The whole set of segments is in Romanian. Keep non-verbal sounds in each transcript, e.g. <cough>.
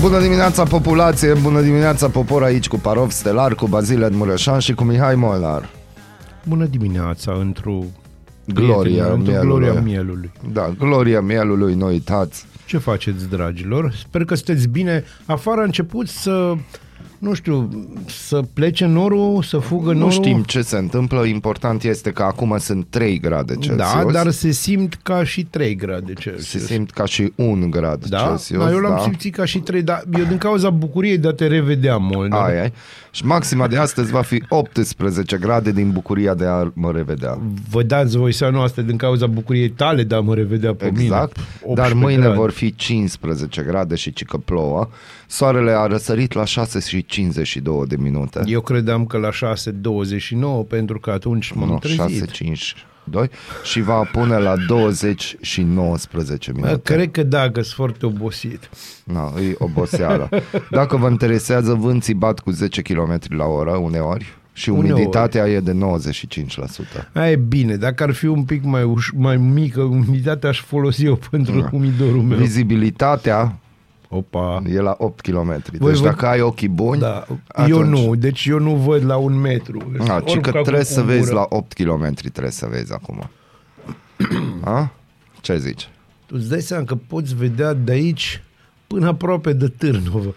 Bună dimineața populație, bună dimineața popor aici cu Parov Stelar, cu Bazile Mureșan și cu Mihai Molnar. Bună dimineața, într-o Gloria prieteni, într-o mielului. gloria mielului. Da, gloria mielului, nu uitați. Ce faceți, dragilor? Sper că sunteți bine. Afară a început să, nu știu, să plece norul, să fugă norul. Nu știm ce se întâmplă, important este că acum sunt 3 grade Celsius. Da, dar se simt ca și 3 grade Celsius. se simt ca și 1 grad da? Celsius. da, eu l-am da. simțit ca și 3, dar eu din cauza bucuriei de a te revedea mult. Da? Ai, ai. Și maxima de astăzi va fi 18 grade din bucuria de a mă revedea. Vă dați voi seama asta din cauza bucuriei tale de a mă revedea pe mine. Exact, 18 dar mâine grade. vor fi 15 grade și cică plouă. Soarele a răsărit la 6 și 52 de minute. Eu credeam că la 6.29 pentru că atunci m-am Nu, trezit. 6, 5, 2 și va pune la 20 și 19 Bă, minute. Cred că da, că sunt foarte obosit. Na, e oboseală. Dacă vă interesează, vânții bat cu 10 km la oră uneori și Uneori. umiditatea e de 95%. Aia e bine, dacă ar fi un pic mai, uș- mai mică umiditatea, aș folosi eu pentru umidorul meu. Vizibilitatea Opa. e la 8 km. Deci Voi vă- dacă ai ochii buni, Da, atunci... eu nu, deci eu nu văd la un metru. A, ci Oricum că ca trebuie cu să vezi gură. la 8 km, trebuie să vezi acum. A? <clears throat> Ce zici? Tu îți dai seama că poți vedea de aici până aproape de Târnovă.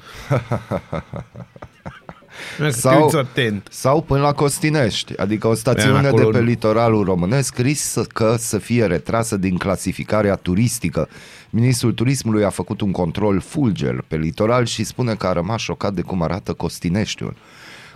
Dacă te Sau- uiți atent. Sau până la Costinești, adică o stațiune Bine, acolo de pe nu. litoralul românesc riscă să fie retrasă din clasificarea turistică. Ministrul Turismului a făcut un control fulger pe litoral și spune că a rămas șocat de cum arată Costineștiul.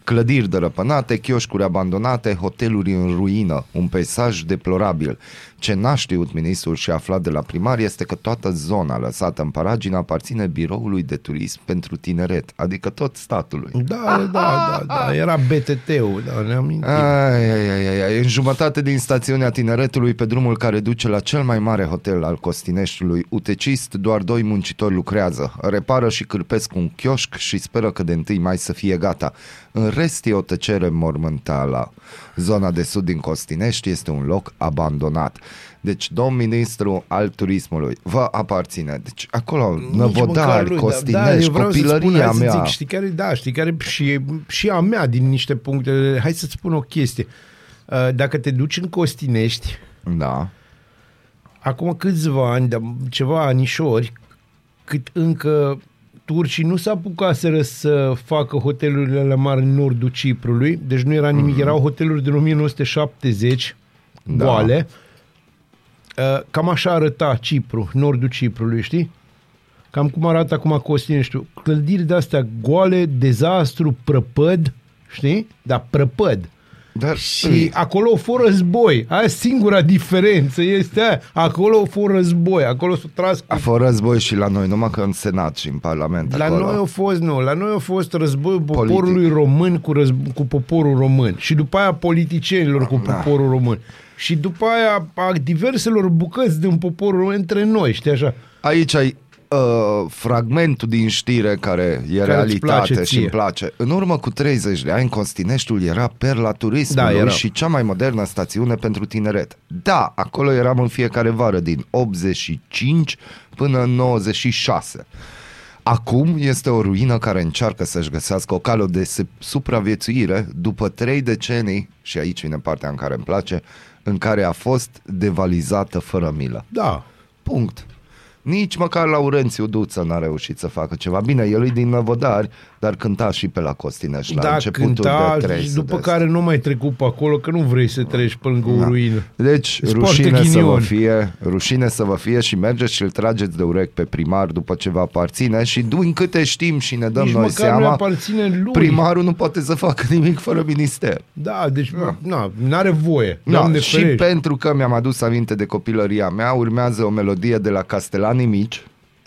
Clădiri dărăpânate, chioșcuri abandonate, hoteluri în ruină, un peisaj deplorabil. Ce n-a știut ministrul și a aflat de la primar este că toată zona lăsată în paragină aparține biroului de turism pentru tineret, adică tot statului. Da, da, da, da, era BTT-ul, da, ne amintim. Ai, ai, ai, ai, ai. În jumătate din stațiunea tineretului, pe drumul care duce la cel mai mare hotel al Costineștiului, Utecist, doar doi muncitori lucrează. Repară și cârpesc un chioșc și speră că de întâi mai să fie gata. În rest e o tăcere mormântală. Zona de sud din Costinești este un loc abandonat. Deci, domn ministru al turismului, vă aparține. Deci, acolo, Nici măcar năvodari, lui, Costinești, eu vreau să spun, copilăria hai să mea. Zic, știi care, da, știi care și, și a mea din niște puncte. Hai să-ți spun o chestie. Uh, Dacă te duci în Costinești, Da. acum câțiva ani, de, ceva anișori, cât încă turcii nu s-a apucaseră să facă hotelurile la mare în nordul Ciprului, deci nu era nimic, erau hoteluri din 1970, Da. goale. Uh, Cam așa arăta Cipru, nordul Ciprului, știi? Cam cum arată acum Costineștiul. Clădiri de-astea goale, dezastru, prăpăd, știi? Da, prăpăd. Dar, Și acolo a fost război. Aia singura diferență este aia. Acolo a fost război. Acolo s-a tras A cu... fost război și la noi, numai că în Senat și în Parlament La acolo. noi a fost, nu, la noi a fost războiul Politic. poporului român cu, răzb- cu poporul român și după aia politicienilor cu Da. poporul român și după aia a diverselor bucăți din poporul român între noi, știi așa? Aici ai uh, fragmentul din știre care e îți realitate place și ție. îmi place. În urmă cu 30 de ani, Costineștiul era perla turismului Da, era. și cea mai modernă stațiune pentru tineret. Da, acolo eram în fiecare vară din 85 până în 96. Acum este o ruină care încearcă să-și găsească o cale de se- supraviețuire după trei decenii, și aici vine partea în care îmi place, în care a fost devalizată fără milă. Da. Punct. Nici măcar Laurențiu Duță n-a reușit să facă ceva. Bine, el e din Năvodari, dar cânta și pe la Costinești la da, începutul cânta de 3 și după care nu mai trecut pe acolo, că nu vrei să treci pe lângă o ruină. Deci, Îți rușine poartă să vă ghinion. fie, rușine să vă fie și mergeți și îl trageți de urechi pe primar după ce vă aparține și din câte știm și ne dăm Nici noi măcar nu seama, aparține lui. primarul nu poate să facă nimic fără minister. Da, deci na, n-are voie. Da, Doamne și ferește. pentru că mi-am adus aminte de copilăria mea, urmează o melodie de la Castelanii Mici,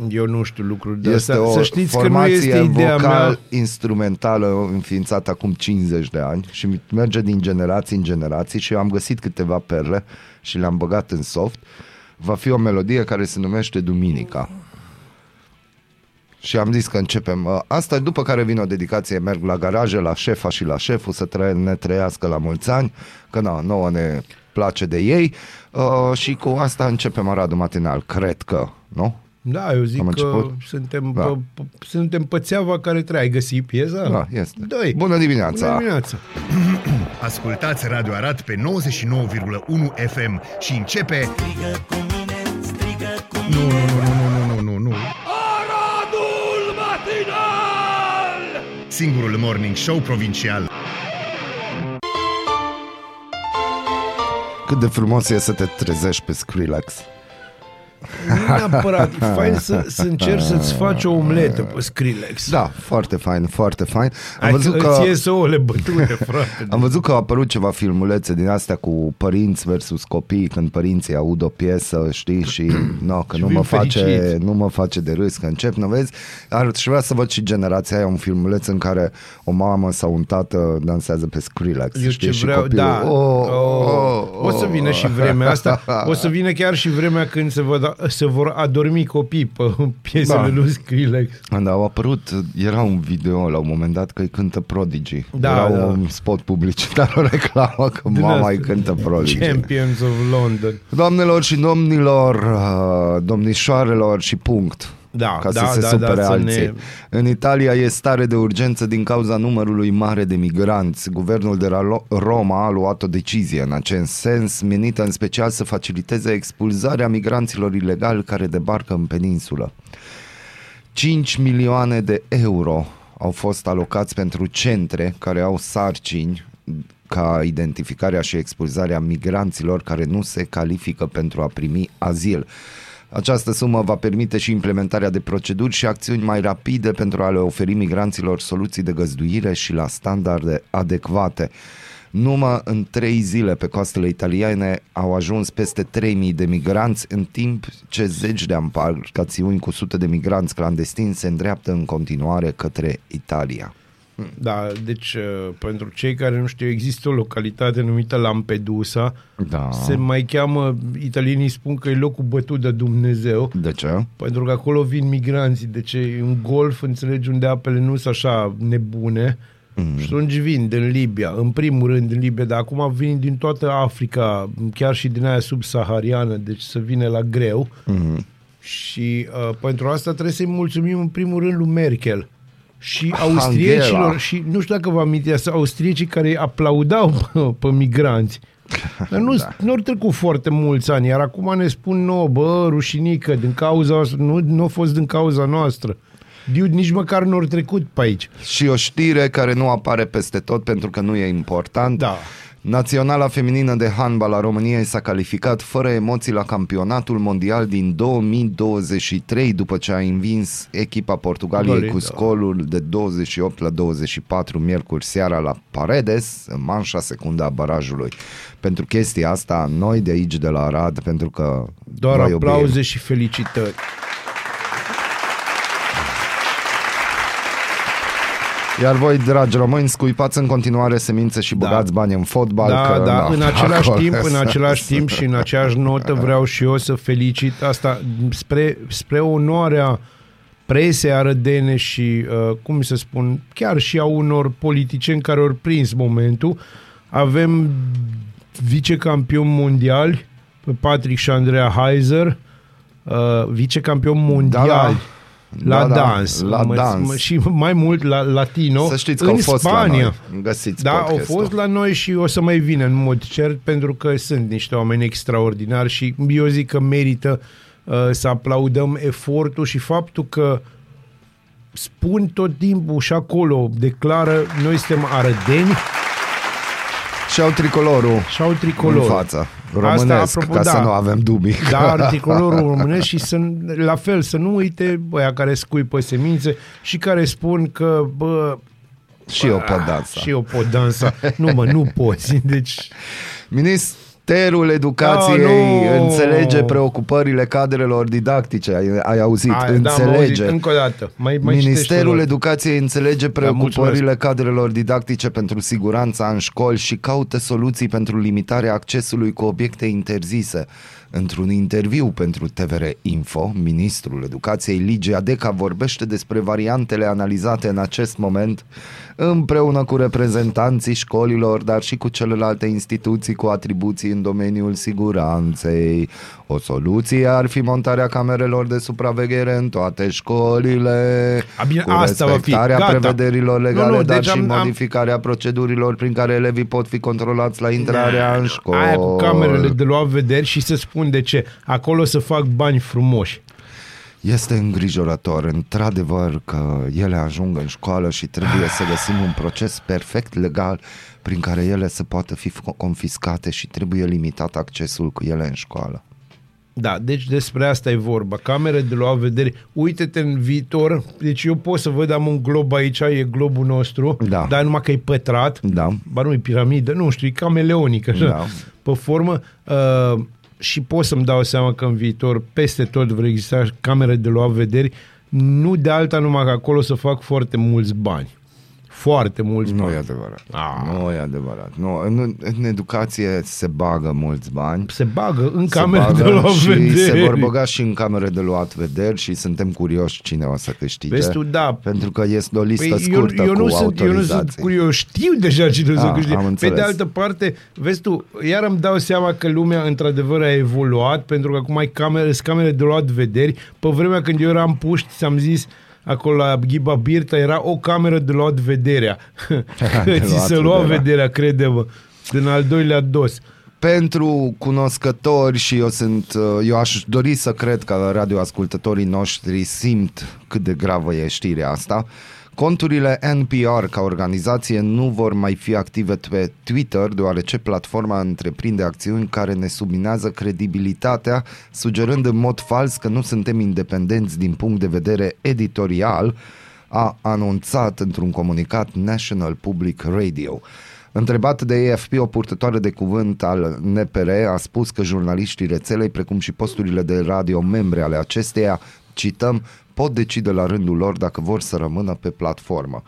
Eu nu știu lucruri de Este astea. o Să știți că nu formație este ideea mea. vocal-instrumentală înființată acum 50 de ani și merge din generații în generații și eu am găsit câteva perle și le-am băgat în soft. Va fi o melodie care se numește Duminica. Și am zis că începem. Uh, Asta după care vine o dedicație, merg la garaje, la șefa și la șeful să tre- ne trăiască la mulți ani, că na, nouă ne place de ei. Uh, și cu asta începem Aradul Matinal, cred că, nu? Da, eu zic Am că început? suntem, Da. da. pe, suntem pe țeava care trebuie. Ai găsit piesa? Da, este. Dă-i. Bună dimineața! Bună dimineața! <clears throat> Ascultați Radio Arad pe 99,1 FM și începe... Strigă cu mine, strigă cu Nu, nu, nu, nu, nu, nu, nu, nu. Aradul matinal! Singurul morning show provincial. Cât de frumos e să te trezești pe Skrillex. Nu neapărat. E fain să, să încerci să-ți faci o omletă pe Skrillex. Da, foarte fain, foarte fain. Am Ai văzut că... că... Îți iese ouăle bătute, frate. Am văzut că au apărut ceva filmulețe din astea cu părinți versus copii, când părinții aud o piesă, știi, și <clears throat> no, că Și nu vin mă, face, fericiți. nu mă face de râs, că încep, nu vezi? Ar și vrea să văd și generația aia, un filmuleț în care o mamă sau un tată dansează pe Skrillex, Eu știi, ce și vreau, copilul, da. oh, oh, oh, o să vină și vremea asta. O să vină chiar și vremea când se, vă, se vor adormi copii pe <laughs> piesele Da. lui Skrillex. Da, au apărut, era un video la un moment dat că îi cântă Prodigy. Da, era da. un spot publicitar, o reclamă că Din mama asta. îi cântă Prodigy. Champions of London. Doamnelor și domnilor, uh, domnișoarelor și punct. Da, ca da, să se da, supere da, să alții. ne- În Italia e stare de urgență din cauza numărului mare de migranți. Guvernul de la Lo- Roma a luat o decizie în acest sens, menită în special să faciliteze expulzarea migranților ilegali care debarcă în peninsulă. 5 milioane de euro au fost alocați pentru centre care au sarcini ca identificarea și expulzarea migranților care nu se califică pentru a primi azil. Această sumă va permite și implementarea de proceduri și acțiuni mai rapide pentru a le oferi migranților soluții de găzduire și la standarde adecvate. Numai în trei zile pe coastele italiene au ajuns peste 3000 de migranți, în timp ce zeci de embarcațiuni cu sute de migranți clandestini se îndreaptă în continuare către Italia. Da, deci uh, pentru cei care nu știu, există o localitate numită Lampedusa. Da. Se mai cheamă, italienii spun că e locul bătut de Dumnezeu. De ce? Pentru că acolo vin migranții, deci e un golf, înțelegi, unde apele nu sunt așa nebune. Mm. Și atunci vin din Libia, în primul rând din Libia, dar acum vin din toată Africa, chiar și din aia subsahariană, deci să vină la greu. Mm. Și uh, pentru asta trebuie să-i mulțumim în primul rând lui Merkel și austriecilor Angela. și nu știu dacă vă amintiți, austriecii care aplaudau pe, pe migranți. <laughs> Dar nu, da. nu au trecut foarte mulți ani, iar acum ne spun nouă, bă, rușinică, din cauza noastră, nu, nu a fost din cauza noastră. Dude, nici măcar nu au trecut pe aici. Și o știre care nu apare peste tot pentru că nu e important. Da. Naționala feminină de handbal a României s-a calificat fără emoții la campionatul mondial din 2023 după ce a învins echipa Portugaliei Dori, cu da. scorul de 28 la 24 miercuri seara la Paredes, în manșa secundă a barajului. Pentru chestia asta, noi de aici, de la Arad, pentru că Doar vă iubim. aplauze și felicitări. Iar voi, dragi români, scuipați în continuare semințe și băgați bani în fotbal. Da, că, da, na, în același acolo- timp, în același timp și în aceeași notă vreau și eu să felicit asta spre, spre onoarea presei arădene și, uh, cum să spun, chiar și a unor politicieni care au prins momentul. Avem vicecampion mondiali pe Patrick și Andrea Heiser, uh, vicecampion mondial Da, da. La Da, da, dans, la Mă- dans. mă- și mai mult la latino Să știți că în au fost Spania. la noi. Găsiți Da, au podcastul. fost la noi și o să mai vină în mod cert pentru că sunt niște oameni extraordinari și eu zic că merită uh, să aplaudăm efortul și faptul că spun tot timpul și acolo, declară, noi suntem arădeni Și au tricolorul și au tricolor. în față. Românesc, apropo, ca da. să nu avem dubii. Dar tricolorul românesc și să, la fel să nu uite băia care scuipă semințe și care spun că bă, și eu pot dansa. și eu pot dansa. Nu mă, nu poți. <laughs> Deci Ministerul Educației Ah, nu! înțelege preocupările cadrelor didactice. Ai, ai auzit? Ai, da, am auzit. înțelege. Încă o dată. Mai, mai Ministerul citește-o. Educației înțelege Da, preocupările mulțumesc. cadrelor didactice pentru siguranța în școli și caută soluții pentru limitarea accesului cu obiecte interzise. Într-un interviu pentru TVR Info, ministrul educației Ligia Deca vorbește despre variantele analizate în acest moment împreună cu reprezentanții școlilor, dar și cu celelalte instituții cu atribuții în domeniul siguranței. O soluție ar fi montarea camerelor de supraveghere în toate școlile, A, bine, cu asta va fi. respectarea Gata. prevederilor legale, Nu, nu, dar deci și am- am- modificarea procedurilor prin care elevii pot fi controlați la intrarea în școală. Aia cu camerele de luat vederi și să spun de ce. Acolo să fac bani frumoși. Este îngrijorător, într-adevăr, că ele ajung în școală și trebuie să găsim un proces perfect legal prin care ele să poată fi f- confiscate și trebuie limitat accesul cu ele în școală. Da, deci despre asta e vorba. Camere de luat vedere. Uite-te în viitor. Deci eu pot să văd, am un glob aici, e globul nostru, Da. dar numai că e pătrat. Da. Ba nu, e piramidă, nu știu, e cameleonic, așa, Da. pe formă. Uh, și pot să-mi dau seama că în viitor peste tot vor exista camere de luat vederi, nu de alta numai că acolo să fac foarte mulți bani. Foarte mulți Nu bani. e adevărat. Ah. Nu e adevărat. Nu, în, în educație se bagă mulți bani. Se bagă în se camere bagă de luat și vederi. se vor băga și în camere de luat vederi și suntem curioși cine o să câștige. Vezi tu, da. Pentru că este o listă Păi eu, scurtă eu, nu cu sunt, eu nu sunt autorizații. curios, știu deja cine o să Ah, câștige. am Pe înțeles. de altă parte, vezi tu, iar îmi dau seama că lumea într-adevăr a evoluat, pentru că acum ai camere, sunt camere de luat vederi. Pe vremea când eu eram puști, ți-am zis, acolo la Ghiba Birta era o cameră de luat vederea. <laughs> De Ți luat se lua vederea. vederea, crede-mă, din al doilea dos. Pentru cunoscători și eu sunt, uh, eu aș dori să cred că radioascultătorii noștri simt cât de gravă e știrea asta. Conturile NPR ca organizație nu vor mai fi active pe Twitter deoarece platforma întreprinde acțiuni care ne subminează credibilitatea, sugerând în mod fals că nu suntem independenți din punct de vedere editorial, a anunțat într-un comunicat National Public Radio. Întrebat de AFP, o purtătoare de cuvânt al NPR a spus că jurnaliștii rețelei, precum și posturile de radio membre ale acesteia, cităm, pot decide la rândul lor dacă vor să rămână pe platformă.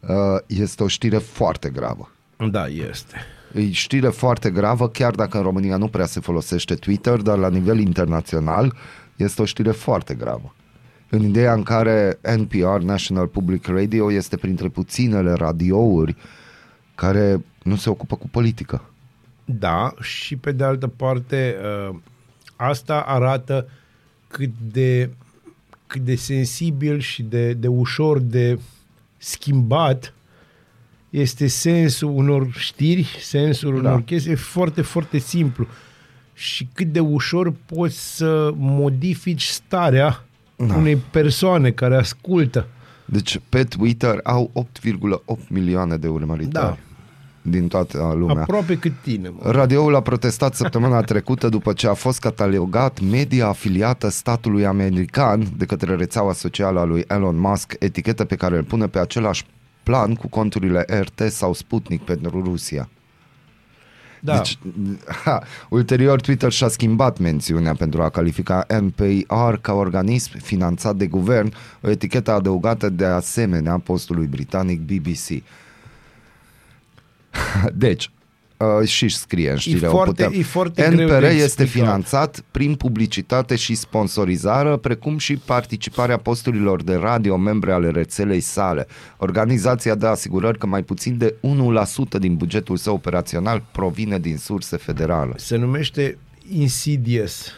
Uh, Este o știre foarte gravă. Da, este. E știre foarte gravă, chiar dacă în România nu prea se folosește Twitter, dar la nivel internațional este o știre foarte gravă. În ideea în care NPR, National Public Radio, este printre puținele radiouri care nu se ocupă cu politică. Da, și pe de altă parte, uh, asta arată cât de, cât de sensibil și de, de ușor de schimbat este sensul unor știri, sensul Da. unor chestii, e foarte, foarte simplu. Și cât de ușor poți să modifici starea Da. unei persoane care ascultă. Deci pe Twitter au 8,8 milioane de urmăritori Da. Din toată lumea. Aproape cât tine. Mă. Radioul a protestat săptămâna <laughs> trecută după ce a fost catalogat media afiliată statului american de către rețeaua socială a lui Elon Musk, etichetă pe care îl pune pe același plan cu conturile RT sau Sputnik pentru Rusia. Da. Deci, ha, ulterior Twitter și-a schimbat mențiunea pentru a califica NPR ca organism finanțat de guvern, o etichetă adăugată de asemenea postului britanic BBC. <laughs> Deci, uh, și scrie în știre. o foarte- putem. e foarte greu NPR de este explicat. finanțat prin publicitate și sponsorizare, precum și participarea posturilor de radio membre ale rețelei sale. Organizația dă asigurări că mai puțin de 1% din bugetul său operațional provine din surse federale. Se numește Insidious.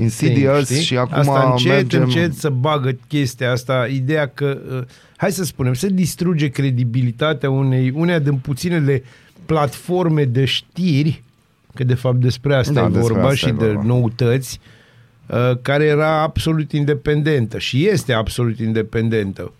Insidious știi? și acum asta încet, mergem... încet să bagă chestia asta, ideea că, uh, hai să spunem, se distruge credibilitatea unei, uneia din puținele platforme de știri, că de fapt despre asta Da, e despre vorba asta și e de vorba. noutăți, uh, care era absolut independentă și este absolut independentă.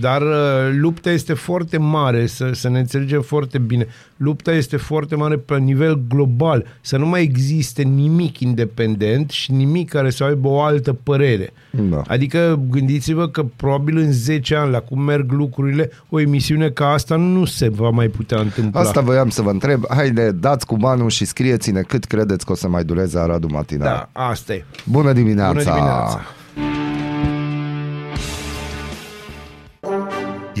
Dar uh, lupta este foarte mare, să, să ne înțelegem foarte bine. Lupta este foarte mare pe nivel global, să nu mai existe nimic independent și nimic care să aibă o altă părere. Da. Adică gândiți-vă că probabil în 10 ani, la cum merg lucrurile, o emisiune ca asta nu se va mai putea întâmpla. Asta voiam să vă întreb. Haide, dați cu banul și scrieți-ne cât credeți că o să mai dureze Aradu Matinal. Da, asta e. Bună dimineața! Bună dimineața!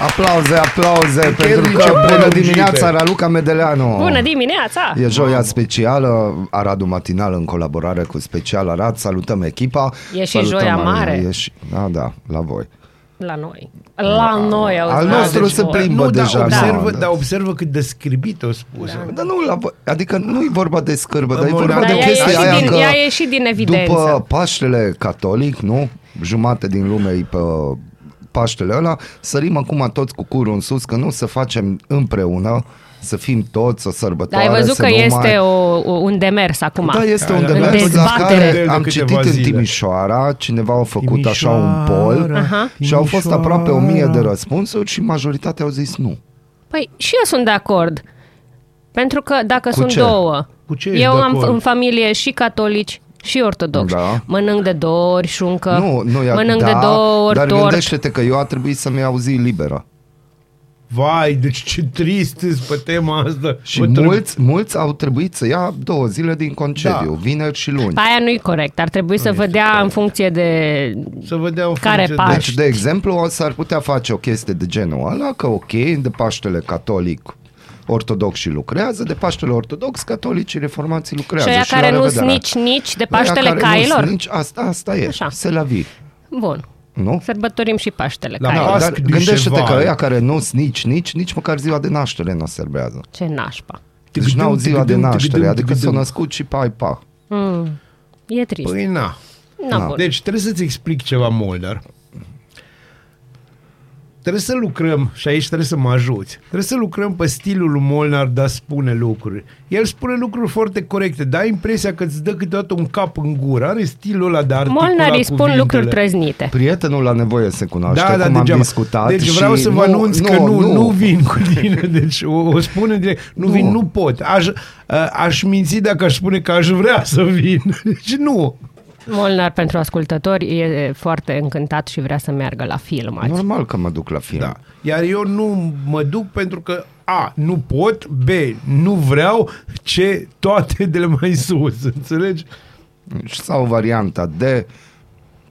Aplauze, aplauze, Chiar pentru nici că o bună prelungire. dimineața, Raluca Medeleanu. Bună dimineața! E joia specială, Aradul Matinal în colaborare cu Special Arad. Salutăm echipa. E și Salutăm joia Alina, mare. E și, da, da, la voi. La noi. La noi, auzi. Al da, nostru deci se voi. plimbă Nu, dar deja. observă, da. dar observă cât de scribit o spus. Da. Dar nu, la, voi- adică nu e vorba de scârbă, dar e Bun, vorba dar de ea chestia ieși aia din- că ea a ieșit din evidență. după Paștele catolic, nu? Jumate din lume e pe Paștele ăla, sărim acum toți cu curul în sus, că nu să facem împreună, să fim toți o Dar sărbătoare. ai văzut să că nu este mai... o, o, un demers acum. Da, este un În demers la dezbatere. care De am câteva citit în zile. Timișoara, cineva a făcut așa un Timișoara, poll Aha. și au fost aproape o mie de Timișoara. răspunsuri și majoritatea au zis nu. Păi și eu sunt de acord. Pentru că dacă Cu sunt ce? două, Cu ce ești eu de am acord? în familie și catolici și ortodoxi. Da. Mănânc de două ori șuncă, Nu, nu e mănânc da, de două ori Dar tort. gândește-te că eu a trebuit să-mi iau zi liberă. Vai, deci ce trist îți pe tema asta. Și Bă, trebuie- mulți, mulți au trebuit să ia două zile din concediu, Da. vineri și luni. Aia nu e corect. Ar trebui să vă dea în funcție de... Să vedea Care pași? Deci, de exemplu, s-ar putea face o chestie de genul ăla, că ok, de Paștele catolic ortodoxi lucrează, de Paștele ortodox catolicii reformații lucrează. Și aia la care nu revedere. sunt nici, nici de Aia Paștele care Cailor. Nu-s nici, asta, asta e, Așa. se la vii, Bun. nu? Sărbătorim și Paștele La Cailor. Pasc Dar du gândește-te cheval. că ăia care nu sunt nici, nici, nici măcar ziua de naștere nu o serbează. Ce nașpa. Deci n-au ziua de Tâgâdâm, naștere, tâgâdâm, adică s-au tâgâdâm. născut și pa, pa. Mm. E trist. Păi na. Na, na. bun. Deci trebuie să-ți explic ceva, Molnar. Trebuie să lucrăm, și aici trebuie să mă ajuți, trebuie să lucrăm pe stilul lui Molnar de a spune lucruri. El spune lucruri foarte corecte, dar ai impresia că îți dă câteodată un cap în gură. Are stilul ăla de a articula Molnar îi spun cuvintele. lucruri trăznite. Prietenul la nevoie se cunoaște, Da, da, cum am degeaba. discutat. Deci și vreau să vă nu, anunț că nu, nu, nu vin cu tine. <laughs> Deci o, o spune direct, nu, Nu. vin, nu pot. Aș, a- aș minți dacă aș spune că aș vrea să vin. <laughs> Deci nu. Molnar pentru ascultători e foarte încântat și vrea să meargă la film azi. Normal că mă duc la film. Da. Iar eu nu mă duc pentru că A, nu pot, B, nu vreau, C, toate de la mai sus, <laughs> înțelegi? Sau varianta de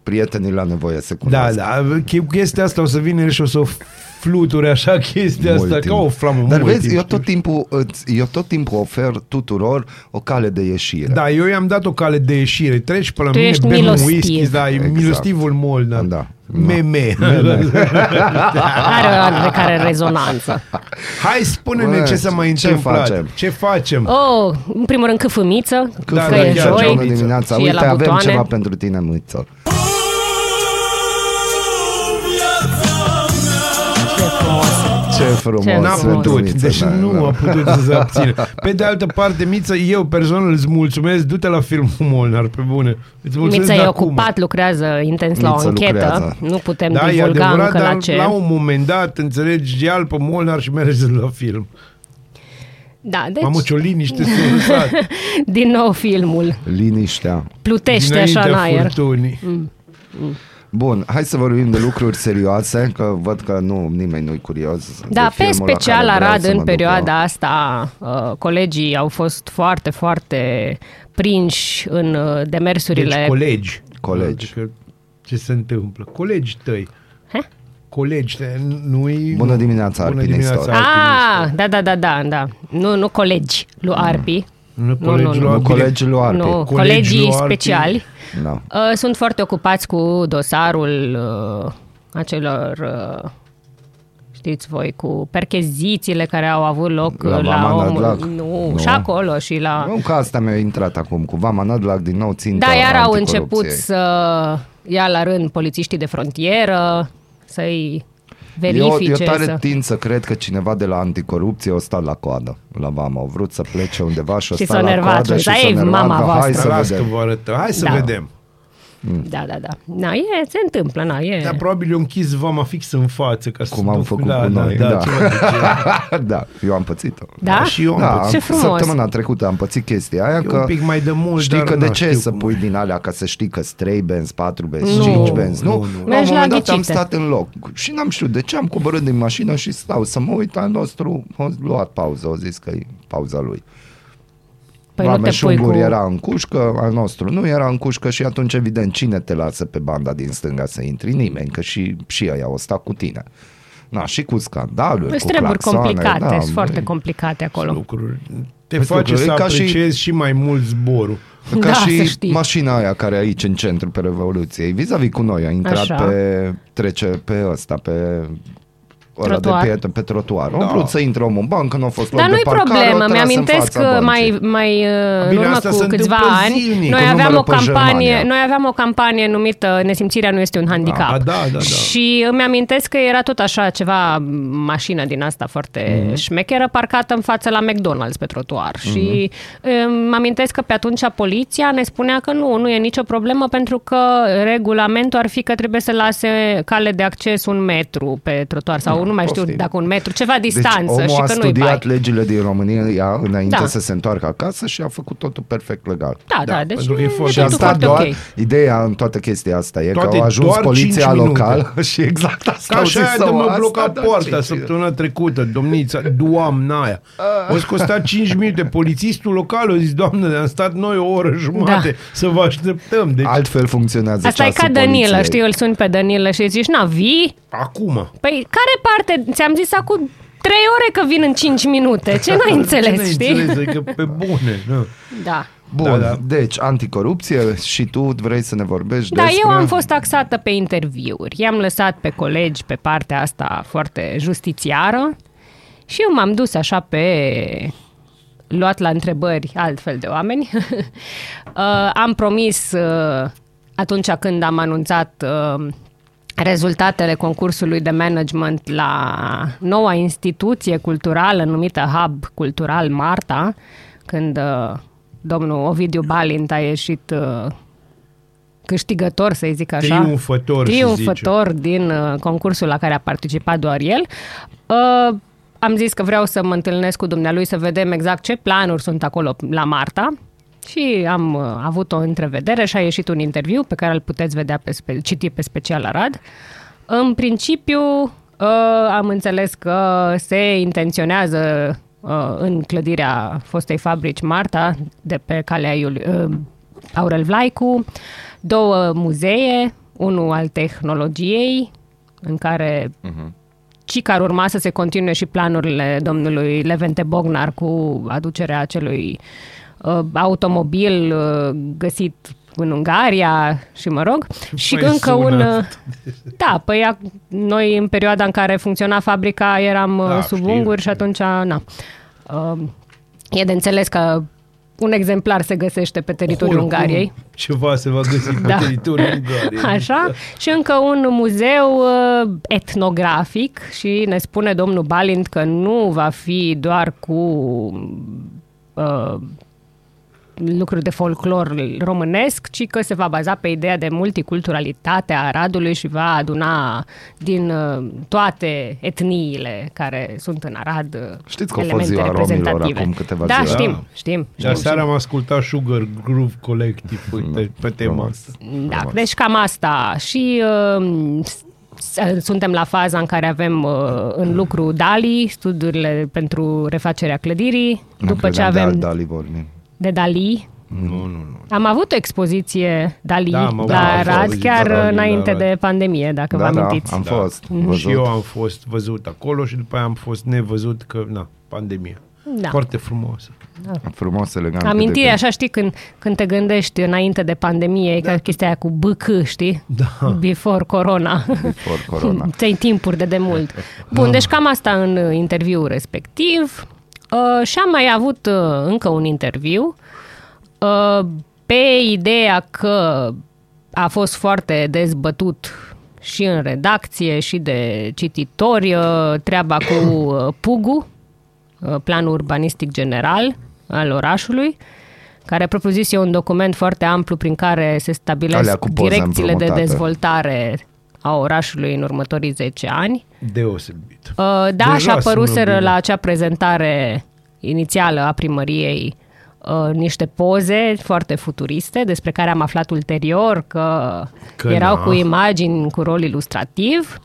prietenii la nevoie se Da, cunoaște. da, ch- chestia asta o să vină el și o să o fluture așa <laughs> chestia Mult asta, timp. ca o flamă Dar mult vezi, timp, eu știi? tot, timpul, îți- eu tot timpul ofer tuturor o cale de ieșire. Da, eu i-am dat o cale de ieșire. Treci pe la Tu mine, ești bem un milostiv. whisky, da, e Exact. milostivul Molnar. Da. Meme. <laughs> Are o oarecare rezonanță. Hai, spune-ne Bă, ce s-a mai ce întâmplat. facem? Ce facem? Oh, în primul rând câfâmiță, Da, că da, e chiar, joi. Bună dimineața, și e uite, la avem butoane. ceva pentru tine, Mâiță. Ce frumos. Ce N-a frumos. putut, Miță, deci da, nu da. a putut să se abțină. Pe de altă parte, Miță, eu personal îți mulțumesc, du-te la filmul Molnar, pe bune. Îți mulțumesc Mița de e acum. ocupat, lucrează intens la o Miță anchetă. lucrează. Nu putem Da, e divulga adevărat, încă dar la ce. la un moment dat, înțelegi, ia pe Molnar și mergi la film. Da, deci, Mamă, ce o liniște s-a lăsat. <laughs> din nou filmul Liniștea. plutește așa în Dinaintea aer. furtunii. Bun, hai să vorbim de lucruri serioase, că văd că nu, nimeni nu-i curios. de Da, pe filmul la special care vreau Arad să mă în duc perioada eu. asta, uh, colegii au fost foarte, foarte prinși în uh, demersurile... Deci colegi. Colegi. Adică, ce se întâmplă? Colegi tăi. He? Colegi, tăi, nu-i... Bună dimineața, Bună alpinistor. dimineața, ah, alpinistor. da, da, da, da, da. Nu, nu colegi lui Arpi. Nu, nu, colegi nu, lui nu. Arpi. Colegii lui Arpi. Nu, Colegii colegii lui Arpi. speciali. Da. Uh, sunt foarte ocupați cu dosarul uh, acelor, uh, știți voi, cu perchezițiile care au avut loc La uh, la, Vama omul. Nădlac? Nu, Nu. și acolo și la... Nu că asta mi-a intrat acum cu Vama Nădlac din nou țintă Da, iar au anticorupției. început să ia la rând polițiștii de frontieră, să-i verifice. Eu, eu tare să... tind să cred că cineva de la anticorupție o stat la coadă la Vama. Au vrut să plece undeva și o Și sta s-au la nervat, coadă vezi, și aia s-au e nervat mama că hai voastră. să Las că vedem. vă arătăm. Hai să Da. vedem. Da, da, da. Na, e, se întâmplă, na, e... Dar probabil eu închis vama fix în față. Ca să Cum am dau- făcut da, cu da, noi. Da, Da, ceva de genul. da, eu am pățit-o. Da? și eu am Da, pățit. Ce frumos. săptămâna trecută am pățit chestia aia E că un pic mai de mult, știi dar că de na, ce știu să cum pui e. din alea ca să știi că 3 benzi, 4 benzi, Nu. 5 benzi, nu? Nu, nu. La un Mergi la moment dat am ghicite. stat în loc și n-am știut de ce am coborât din mașină și stau să mă uit al nostru, a luat pauză, au zis că e pauza lui. Păi nu te pui Vameșugur cu... era în cușcă, al nostru nu era în cușcă și atunci evident cine te lasă pe banda din stânga să intri? Nimeni, că și, și ăia o sta cu tine. Na, și cu scandaluri, Sunt cu treburi claxoane, complicate, da, sunt foarte băi. complicate acolo. lucruri. Te Sunt face lucruri, să e ca și- apreciezi și... mai mult zborul. Ca Da, să și știi. mașina aia care e aici în centru pe Revoluției, vis-a-vis cu noi, a intrat Așa. pe, trece pe ăsta, pe ăla Trotuar. de prieten pe trotuar. Da. Da. Au vrut să intre omul în bancă, nu a fost loc Dar de nu-i parcare, problemă, au tras în mi-amintesc fața că băncii. mai, mai uh, în Bine, urmă asta cu se câțiva întâmplă ani, zilnic, noi că aveam, numără o pe campanie, Germania. noi aveam o campanie numită Nesimțirea nu este un handicap. Ah, da, da, da. Și îmi amintesc că era tot așa ceva mașină din asta foarte Mhm. mm-hmm. șmecheră parcată în față la McDonald's pe trotuar. Mm-hmm. Și îmi amintesc că pe atunci poliția ne spunea că nu, nu e nicio problemă pentru că regulamentul ar fi că trebuie să lase cale de acces un metru pe trotuar sau nu mai știu poftim. dacă un metru, ceva distanță deci omul și a că nu-i studiat bai. legile din România înainte Da. să se întoarcă acasă și a făcut totul perfect legal. Da, da, Da, deci pentru că e e, foarte- Și a totul stat foarte doar, ok. ideea în toată chestia asta e Toate că au ajuns doar poliția cinci minute. locală <laughs> și exact asta Ca au așa zis aia să de o- mă asta, bloca da, poarta cinci săptămâna trecută, domnița, doamna aia. O să costa 5 minute. Polițistul local a zis, doamnă, am stat noi o oră jumate Da. să vă așteptăm. Deci, Altfel funcționează Asta e ceasul ca Danilă, poliției. știi, îl suni pe Danilă și îi zici, na, vii? acum. Păi care parte? Ți-am zis acum trei ore că vin în 5 minute. Ce n-ai înțeles, <laughs> Ce n-ai știi? înțeles? Adică pe bune. Nu. Da. Bun, Da, da, da. da. deci anticorupție și tu vrei să ne vorbești Da, despre... eu am fost taxată pe interviuri. I-am lăsat pe colegi pe partea asta foarte justițiară și eu m-am dus așa pe luat la întrebări altfel de oameni. <laughs> uh, am promis uh, atunci când am anunțat uh, rezultatele concursului de management la noua instituție culturală numită Hub Cultural Marta, când uh, domnul Ovidiu Balint a ieșit uh, câștigător, să zic așa. Triumfător, se Triumfător din uh, concursul la care a participat doar el. Uh, am zis că vreau să mă întâlnesc cu dumnealui să vedem exact ce planuri sunt acolo la Marta. Și am uh, avut o întrevedere și a ieșit un interviu pe care îl puteți vedea pe spe- citi pe special Arad. În principiu, uh, am înțeles că se intenționează uh, în clădirea fostei fabrici Marta, de pe calea Iuli, uh, Aurel Vlaicu, două muzee, unul al tehnologiei, în care și care urma să se continue și planurile domnului Levente Bognar cu aducerea acelui uh, automobil uh, găsit în Ungaria și mă rog, și mai încă sună un... asta? uh, Da, păi ac- noi în perioada în care funcționa fabrica eram Da, da, sub știu, unguri și știu. atunci, na. Uh, e de înțeles că un exemplar se găsește pe teritoriul Oricum, Ungariei. Ceva se va găsi pe <laughs> Da. teritoriul Ungariei. <laughs> Așa, și încă un muzeu uh, etnografic și ne spune domnul Balint că nu va fi doar cu uh, lucruri de folclor românesc, ci că se va baza pe ideea de multiculturalitate a Aradului și va aduna din uh, toate etniile care sunt în Arad uh, Știți că a fost elemente ziua romilor reprezentative. acum câteva da, zile. știm, Da. știm. Și aseară știm. am ascultat Sugar Groove Collective pe, pe tema Frumos. asta. Da, Frumos. deci cam asta. Și uh, s- suntem la faza în care avem uh, în lucru DALI, studiurile pentru refacerea clădirii, Nu după ce credeam de avem alt Dali vorbim. De DALI. Nu, nu, nu. Am avut o expoziție DALI Da, am avut la o Arad, expoziție chiar DALI la înainte Arad. de pandemie, dacă vă Da, da, amintiți. am Da. fost. Și Văzut. eu am fost văzut acolo și după aia am fost nevăzut că, na, pandemia. Da. Foarte frumoasă. Frumos, elegant. Amintire, de- așa știi, când, când te gândești înainte de pandemie, e ca chestia aia cu BC, știi? Da. Before corona. For corona. <laughs> Ți-ai timpuri de demult. Bun, deci cam asta în uh, interviul respectiv. Uh, și am mai avut uh, încă un interviu uh, pe ideea că a fost foarte dezbătut și în redacție și de cititori uh, treaba cu uh, PUGU, uh, Planul Urbanistic General al orașului, care propriu-zis e un document foarte amplu prin care se stabilesc Alea cu poze direcțiile de împrumutate. dezvoltare a orașului în următorii 10 ani. Deosebit. Uh, Da, Deja și apăruseră sună bine. la acea prezentare inițială a primăriei uh, niște poze foarte futuriste despre care am aflat ulterior că, Că erau na. cu imagini cu rol ilustrativ,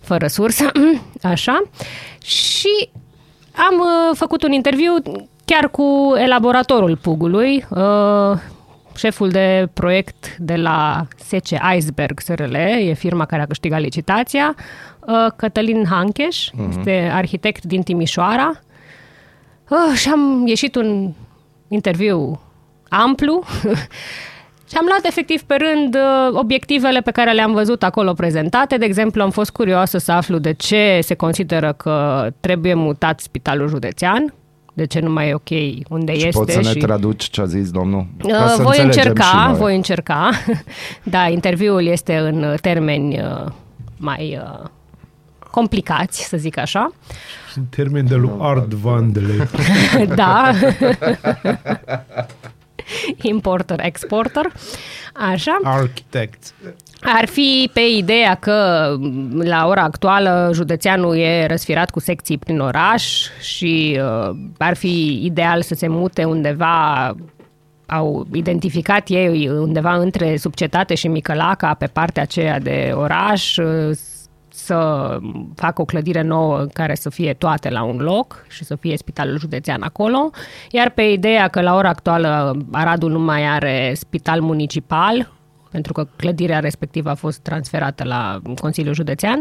fără sursă, <clears throat> așa. Și am uh, făcut un interviu chiar cu elaboratorul Pugului, uh, șeful de proiect de la SC Iceberg SRL, e firma care a câștigat licitația, uh, Cătălin Hancheș, este arhitect din Timișoara. Uh, și am ieșit un interviu amplu <laughs> și am luat efectiv pe rând uh, obiectivele pe care le-am văzut acolo prezentate. De exemplu, am fost curioasă să aflu de ce se consideră că trebuie mutat spitalul județean, de ce nu mai e ok unde Și este. poți să ne și... traduci ce a zis domnul? Uh, Ca să voi înțelegem și încerca, noi. voi încerca. <laughs> da, interviul este în uh, termeni uh, mai uh, complicați, să zic așa. În termen de lui Art Vandele. <laughs> da. <laughs> Importer, exporter. Așa. Architect. Ar fi pe ideea că m, la ora actuală județeanul e răsfirat cu secții prin oraș și uh, ar fi ideal să se mute undeva au identificat ei undeva între Subcetate și Micălaca pe partea aceea de oraș uh, să facă o clădire nouă care să fie toate la un loc și să fie spitalul județean acolo. Iar pe ideea că la ora actuală Aradul nu mai are spital municipal, pentru că clădirea respectivă a fost transferată la Consiliul Județean,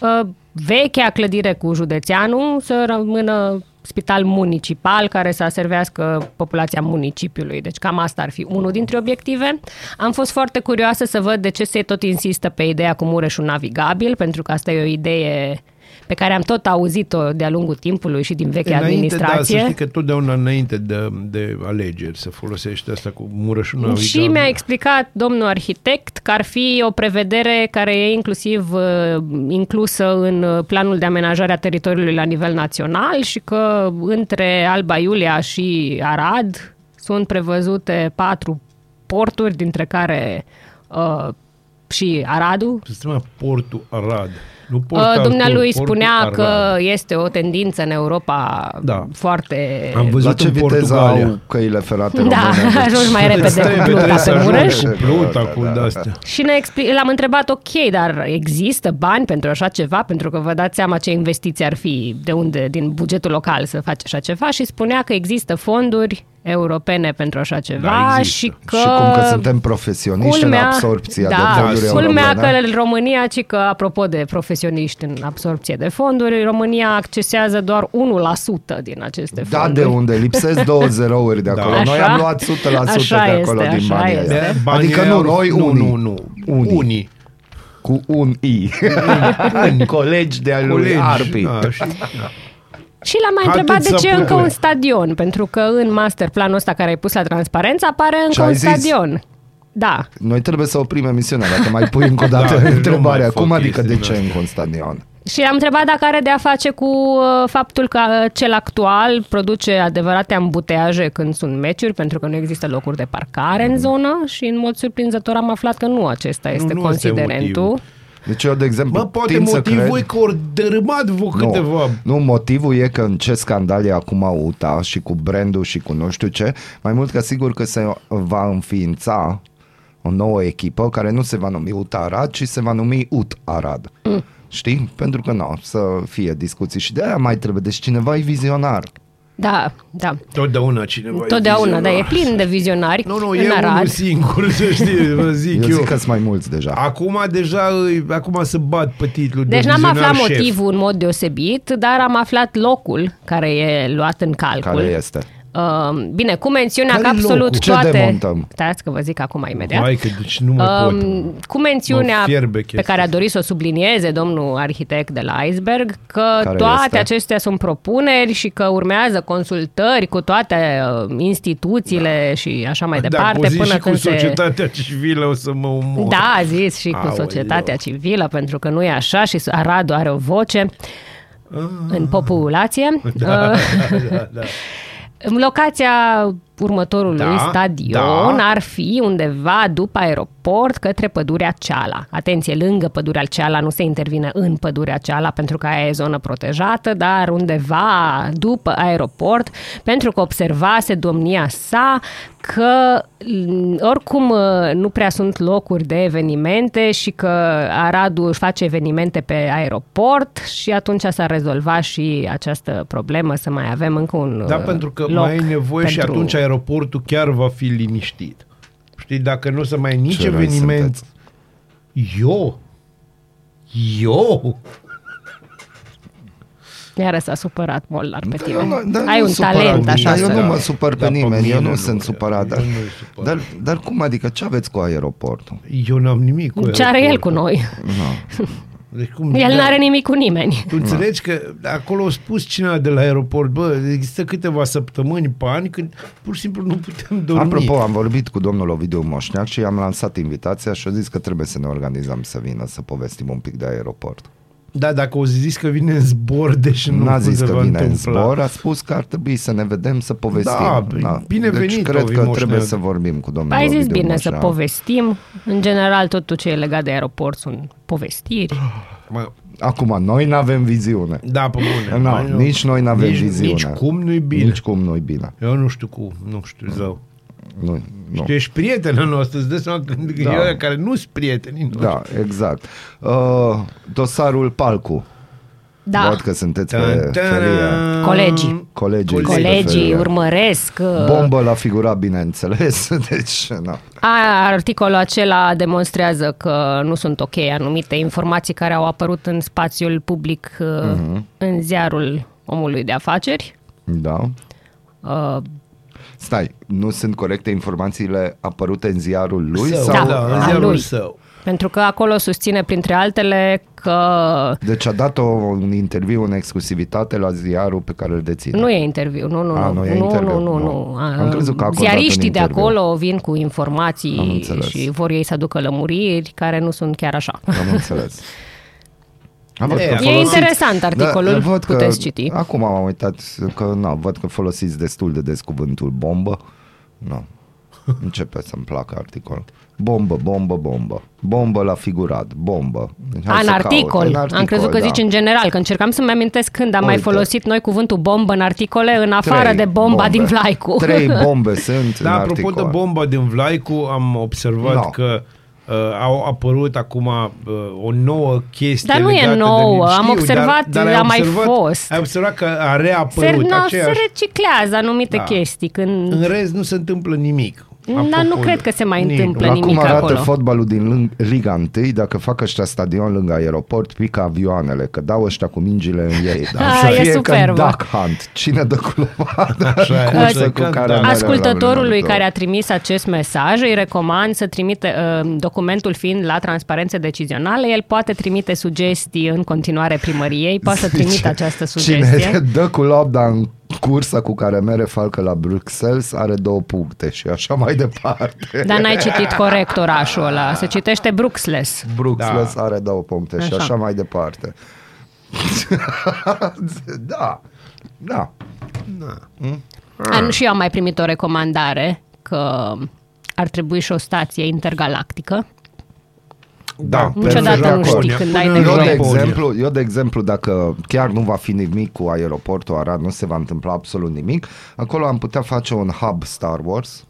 uh, vechea clădire cu județeanul să rămână spital municipal care să servească populația municipiului. Deci cam asta ar fi unul dintre obiective. Am fost foarte curioasă să văd de ce se tot insistă pe ideea cu Mureșul navigabil, pentru că asta e o idee pe care am tot auzit-o de-a lungul timpului și din vechea Înainte, administrație. Da, să știi că totdeauna înainte de, de alegeri se folosește asta cu Mureșul navigabil. Și mi-a explicat domnul arhitect că ar fi o prevedere care e inclusiv uh, inclusă în uh, planul de amenajare a teritoriului la nivel național și că între Alba Iulia și Arad sunt prevăzute patru porturi, dintre care uh, și Aradul, Se cheamă Portul Arad. Nu Uh, Port Dumnealui Artur, spunea Portul că Arad. este o tendință în Europa Da. foarte... Am văzut La ce în viteză Portugalia. au căile ferate <laughs> Da, române? Deci- <laughs> ajungi mai repede Stai cu pe pluta să pe ajungi Mureș. cu pluta, cu de-astea. Și ne expli- l-am întrebat, ok, dar există bani pentru așa ceva? Pentru că vă dați seama ce investiții ar fi, de unde, din bugetul local să faci așa ceva și spunea că există fonduri europene pentru așa ceva Da, există. și că... Și cum că suntem profesioniști în absorpția de da, fonduri culmea europene. că în România, ci că apropo de profesioniști în absorpție de fonduri, România accesează doar 1% din aceste Da, fonduri. de unde? Lipsesc două <laughs> zerouri de acolo. Da. Noi Așa? am luat 100% Așa de acolo este, din așa banii este. aia. Banii Adică aia nu, au- noi nu, unii. Nu, nu, Unii. unii. Cu un I. <laughs> Colegi de-a lui Colegi. Arpi. Da, și, <laughs> Și l-am mai Haideți întrebat de să ce încă apucăm. un stadion, pentru că în masterplanul ăsta care ai pus la transparență apare încă Ce ai un zis? stadion. Da. Noi trebuie să oprim emisiunea, dacă mai pui încă o <laughs> dată Da, nu întrebarea. mai fac Cum adică de chestii ce din încă un stadion? Și am întrebat dacă are de a face cu uh, faptul că uh, cel actual produce adevărate ambuteaje când sunt meciuri, pentru că nu există locuri de parcare în zonă și în mod surprinzător am aflat că nu acesta este nu ăsta e considerentul. motivul. Deci eu, de exemplu, Mă, poate tind să motivul cred... e că ori dărâmat vă câteva... Nu, motivul e că în ce scandal e acum UTA și cu brandul și cu nu știu ce, mai mult ca sigur că se va înființa o nouă echipă care nu se va numi UTA Arad, ci se va numi UT Arad. Mm. Știi? Pentru că nu, să fie discuții și de aia mai trebuie. Deci cineva e vizionar. Da, da. Totdeauna cineva e Totdeauna, dar e vizionar. plin de vizionari Nu, nu, în e unul Arad. singur, <laughs> să știi, vă zic Eu eu. zic că sunt mai mulți deja. Acum deja, îi- acum să bat pe titlul Deci de n-am vizionar aflat șef. motivul în mod deosebit, dar am aflat locul care e luat în calcul. Care este? Uh, bine, cu mențiunea că Care absolut locul? Ce toate... demontăm? Stați că vă zic acum imediat. Hai că deci nu mai pot. Um, cu mențiunea Mă fierbe pe chestia care a dorit să o sublinieze domnul arhitect de la Iceberg, că Care toate este? acestea sunt propuneri și că urmează consultări cu toate uh, instituțiile și așa mai departe Dacă o zici până și cu când se... societatea civilă o să mă omor. Da, a zis și cu Aoleu. societatea civilă, pentru că nu e așa și Aradu are o voce în populație. <laughs> Uh, da, da. Locația următorului Da, stadion da. ar fi undeva după aeroport către pădurea Ceala. Atenție, lângă pădurea Ceala nu se intervine în pădurea Ceala pentru că aia e zonă protejată, dar undeva după aeroport, pentru că observase domnia sa că m, oricum uh, nu prea sunt locuri de evenimente și că Aradul își face evenimente pe aeroport și atunci s-a rezolvat și această problemă să mai avem încă un Da, uh, pentru că loc mai ai nevoie și pentru- atunci aeroportul chiar va fi liniștit. Știi, dacă nu o să mai ai nici Ce răi eveniment... sunteți. Eu? Eu? Iară s-a supărat Molnar pe tine. Eu nu- dar Ai nu un supărat talent mine, așa Eu să... nu mă supăr pe Da, pe nimeni, eu mine nu nu, sunt supărat. Dar, eu nu-i supărat. dar, dar cum adică, ce aveți cu aeroportul? Eu n-am nimic cu Ce are el cu aeroportul. noi? <laughs> Deci cum, El da, nu are nimic cu nimeni. Tu înțelegi că acolo a spus cineva de la aeroport, bă, există câteva săptămâni pe ani când pur și simplu nu putem dormi. Apropo, am vorbit cu domnul Ovidiu Moșneac și i-am lansat invitația și a zis că trebuie să ne organizăm să vină să povestim un pic de aeroport. Da, dacă o zis că vine în zbor, deci nu Nu a zis se că va vine în întâmpla. zbor, a spus că ar trebui să ne vedem, să povestim. Da, bine deci venit, cred Ovi că Moșneag. trebuie să vorbim cu domnul Ai zis Ovidiu bine să Moșneag. povestim. În general, totul ce e legat de aeroport sunt povestiri. Mă, Acum, noi nu avem viziune. da, pe bune. Nu, Mai nu. nici noi n-avem nici, viziune. Nici cum nu-i bine. Nici cum nu-i bine. Eu nu știu cum, nu știu, zău. Nu, nu. Tu ești prietena noastră, îți dai seama când Da. da. e ăia care nu sunt prietenii noștri. Da, exact. Uh, dosarul Palcu. Da, Văd că sunteți Tan, pe ferie. tan. Colegii. Colegii. pe colegii ferie. urmăresc. uh, Bombă la figurat, bineînțeles. <laughs> Deci, na. A, articolul acela demonstrează că nu sunt ok anumite informații care au apărut în spațiul public uh, în ziarul omului de afaceri. Da. Uh, Stai, nu sunt corecte informațiile apărute în ziarul lui? Său, sau... Da, da, în al ziarul lui. său. pentru că acolo susține, printre altele, că Deci a dat o, un interviu în exclusivitate la ziarul pe care îl deține. nu e interviu, nu, nu, A, nu, nu e nu, interviu, nu, nu, nu. nu. Am crezut că a acordat un Ziariștii de interviu. acolo vin cu Am informații înțeles. și vor ei să aducă lămuriri care nu sunt chiar așa. Am înțeles. <laughs> Am văd E, că e folosiți- interesant articolul, văd că, puteți citi. Acum am uitat că na, văd că folosiți destul de des cuvântul bombă. Nu. Începe să-mi placă articolul. Bombă, bombă, bombă. Bombă la figurat, bombă. Deci hai A, în să articol. caut. În Am crezut că da. zici în general, că încercam să-mi amintesc când am mai Uite. folosit noi cuvântul bombă în articole, în afară Trei de bomba bombe. din Vlaicu. Trei bombe sunt Da, în apropo articol. de bomba din Vlaicu, am observat No. că uh, au apărut acum uh, o nouă chestie Dar nu e legată nouă, de... am observat, ai a mai observat, fost. Ai observat că a Se, reapărut no, aceeași... se reciclează anumite Da. chestii. Când... În rest nu se întâmplă nimic. Dar nu Apropo cred de- că se mai Nici. întâmplă La nimic cum arată acolo. fotbalul din lâng- Liga 1, dacă fac ăștia stadion lângă aeroport, pică avioanele, că dau ăștia cu mingile în ei. Dar Ah, să e fie superbă. ca în Duck Hunt. Cine dă cu lopada? Așa e. Cursă Așa e, cu că care da. mereu la Ascultătorului vremea care a două. trimis acest mesaj, îi recomand să trimite, uh, documentul fiind la transparențe decizionale, el poate trimite sugestii în continuare primăriei, poate să Zice, trimite această Cine sugestie. <laughs> dă cu lobda în cursa cu care mere falcă la Bruxelles are două puncte și așa mai departe. Dar n-ai citit corect orașul ăla, se citește Bruxelles. Bruxelles da. are două puncte și Așa. așa mai departe. <laughs> da, da. An, și eu am mai primit o recomandare că ar trebui și o stație intergalactică. Da, Niciodată perfect nu de acord. știi când ai Până în Eu de, nevoie. Japonia. exemplu, eu, de exemplu, dacă chiar nu va fi nimic cu aeroportul Arad, nu se va întâmpla absolut nimic, acolo am putea face un hub Star Wars,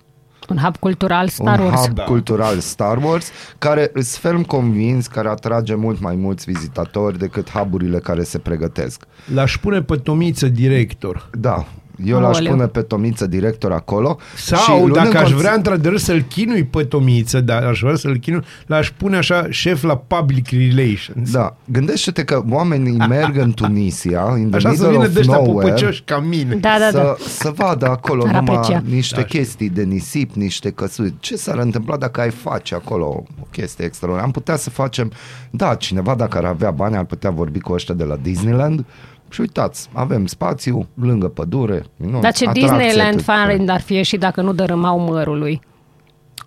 Un hub cultural Star un Wars. hub Da. cultural Star Wars, care îs ferm convins care atrage mult mai mulți vizitatori decât huburile care se pregătesc. L-aș pune pe Tomiță director. Da, eu l-aș Aoleu. pune pe Tomiță director acolo. Sau, și luând dacă în aș consi- vrea într-adevăr să-l chinui pe Tomiță, dar aș vrea să-l chinui, l-aș pune așa șef la public relations. Da, gândește-te că oamenii <laughs> merg în Tunisia, in the Așa să middle vină of de ăștia nowhere, pupăcioși ca mine. Da, da, să, da. să vadă acolo Ar numai aprecia. niște Da. chestii de nisip, niște căsuri. Ce s-ar întâmpla dacă ai face acolo o chestie extraordinară? Am putea să facem, da, cineva dacă ar avea bani ar putea vorbi cu ăștia de la Disneyland și uitați, avem spațiu lângă pădure. Nu, Dar ce atracție, Disneyland tot- fan ar fi și dacă nu dărâmau mărului.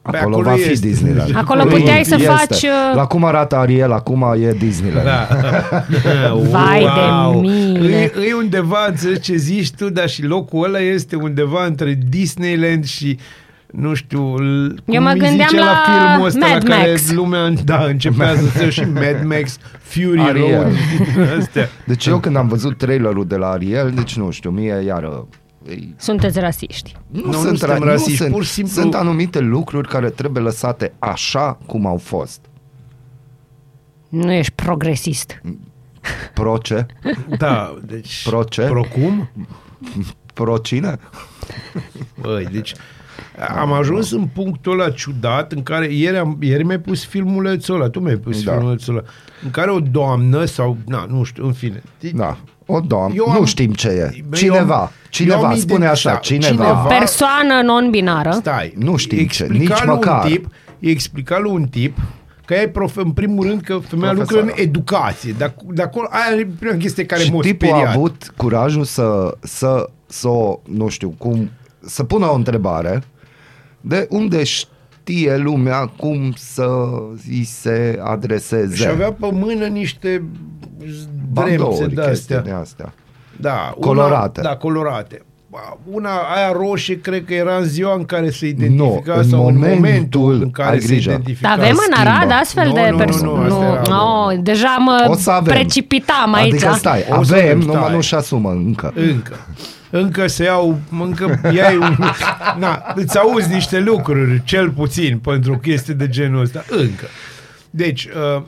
Păi Acolo, acolo va fi este. Disneyland. <laughs> Acolo puteai să Este. faci, uh, La cum arată Ariel, acum e Disneyland. Da. <laughs> Vai de mine. E, e undeva, înțelegi ce zici tu, dar și locul ăla este undeva între Disneyland și nu știu, l- cum Eu mă îi gândeam zice la filmul ăsta Mad la care Max. lumea da, începea să se și Mad Max, Fury Ariel. Road, <laughs> astea. Deci eu când am văzut trailerul de la Ariel, deci nu știu, mie iară... e- Sunteți rasiști. Nu, nu sunt, suntem ra- rasiști, nu sunt, pur și simplu- sunt anumite lucruri care trebuie lăsate așa cum au fost. Nu ești progresist. Pro ce? Da, deci... Pro ce? Pro cum? Pro cine? Băi, deci am ajuns în punctul ăla ciudat în care ieri, am, ieri mi-ai pus filmulețul ăla, tu mi-ai pus Da. filmulețul ăla, în care o doamnă sau, na, nu știu, în fine. Da. O doamnă, Eu nu am- știm ce e. Eu Cineva, am- cineva, eu am spune așa, identificat- cineva. cineva. Persoană non-binară. Stai, Nu știm ce, explica nici lui măcar. Un tip, îi explica lui un tip că e prof, în primul rând că femeia lucră Profesoară. în educație. De, ac- de acolo, aia e prima chestie care și m-a tipul speriat. a avut curajul să, să, să, o, nu știu, cum, să pună o întrebare de unde știe lumea cum să îi se adreseze. Și avea pe mână niște vremțe Bandouri, de chestii astea. de astea. Da, Colorate. Una, da, colorate. Una, aia roșie, cred că era în ziua în care se identifica Nu, în sau în momentul- momentul în care ai se grijă. identifica. Dar avem în Arad schimbă. astfel Nu, de nu, nu, persoane. nu, asta era- no, deja mă O să avem. precipitam aici. Adică stai, O să avem, avem, numai stai. nu-și asumă încă. Încă. Încă se iau, încă iai un, na, îți auzi niște lucruri, cel puțin, pentru o chestie de genul ăsta. Încă. Deci, uh,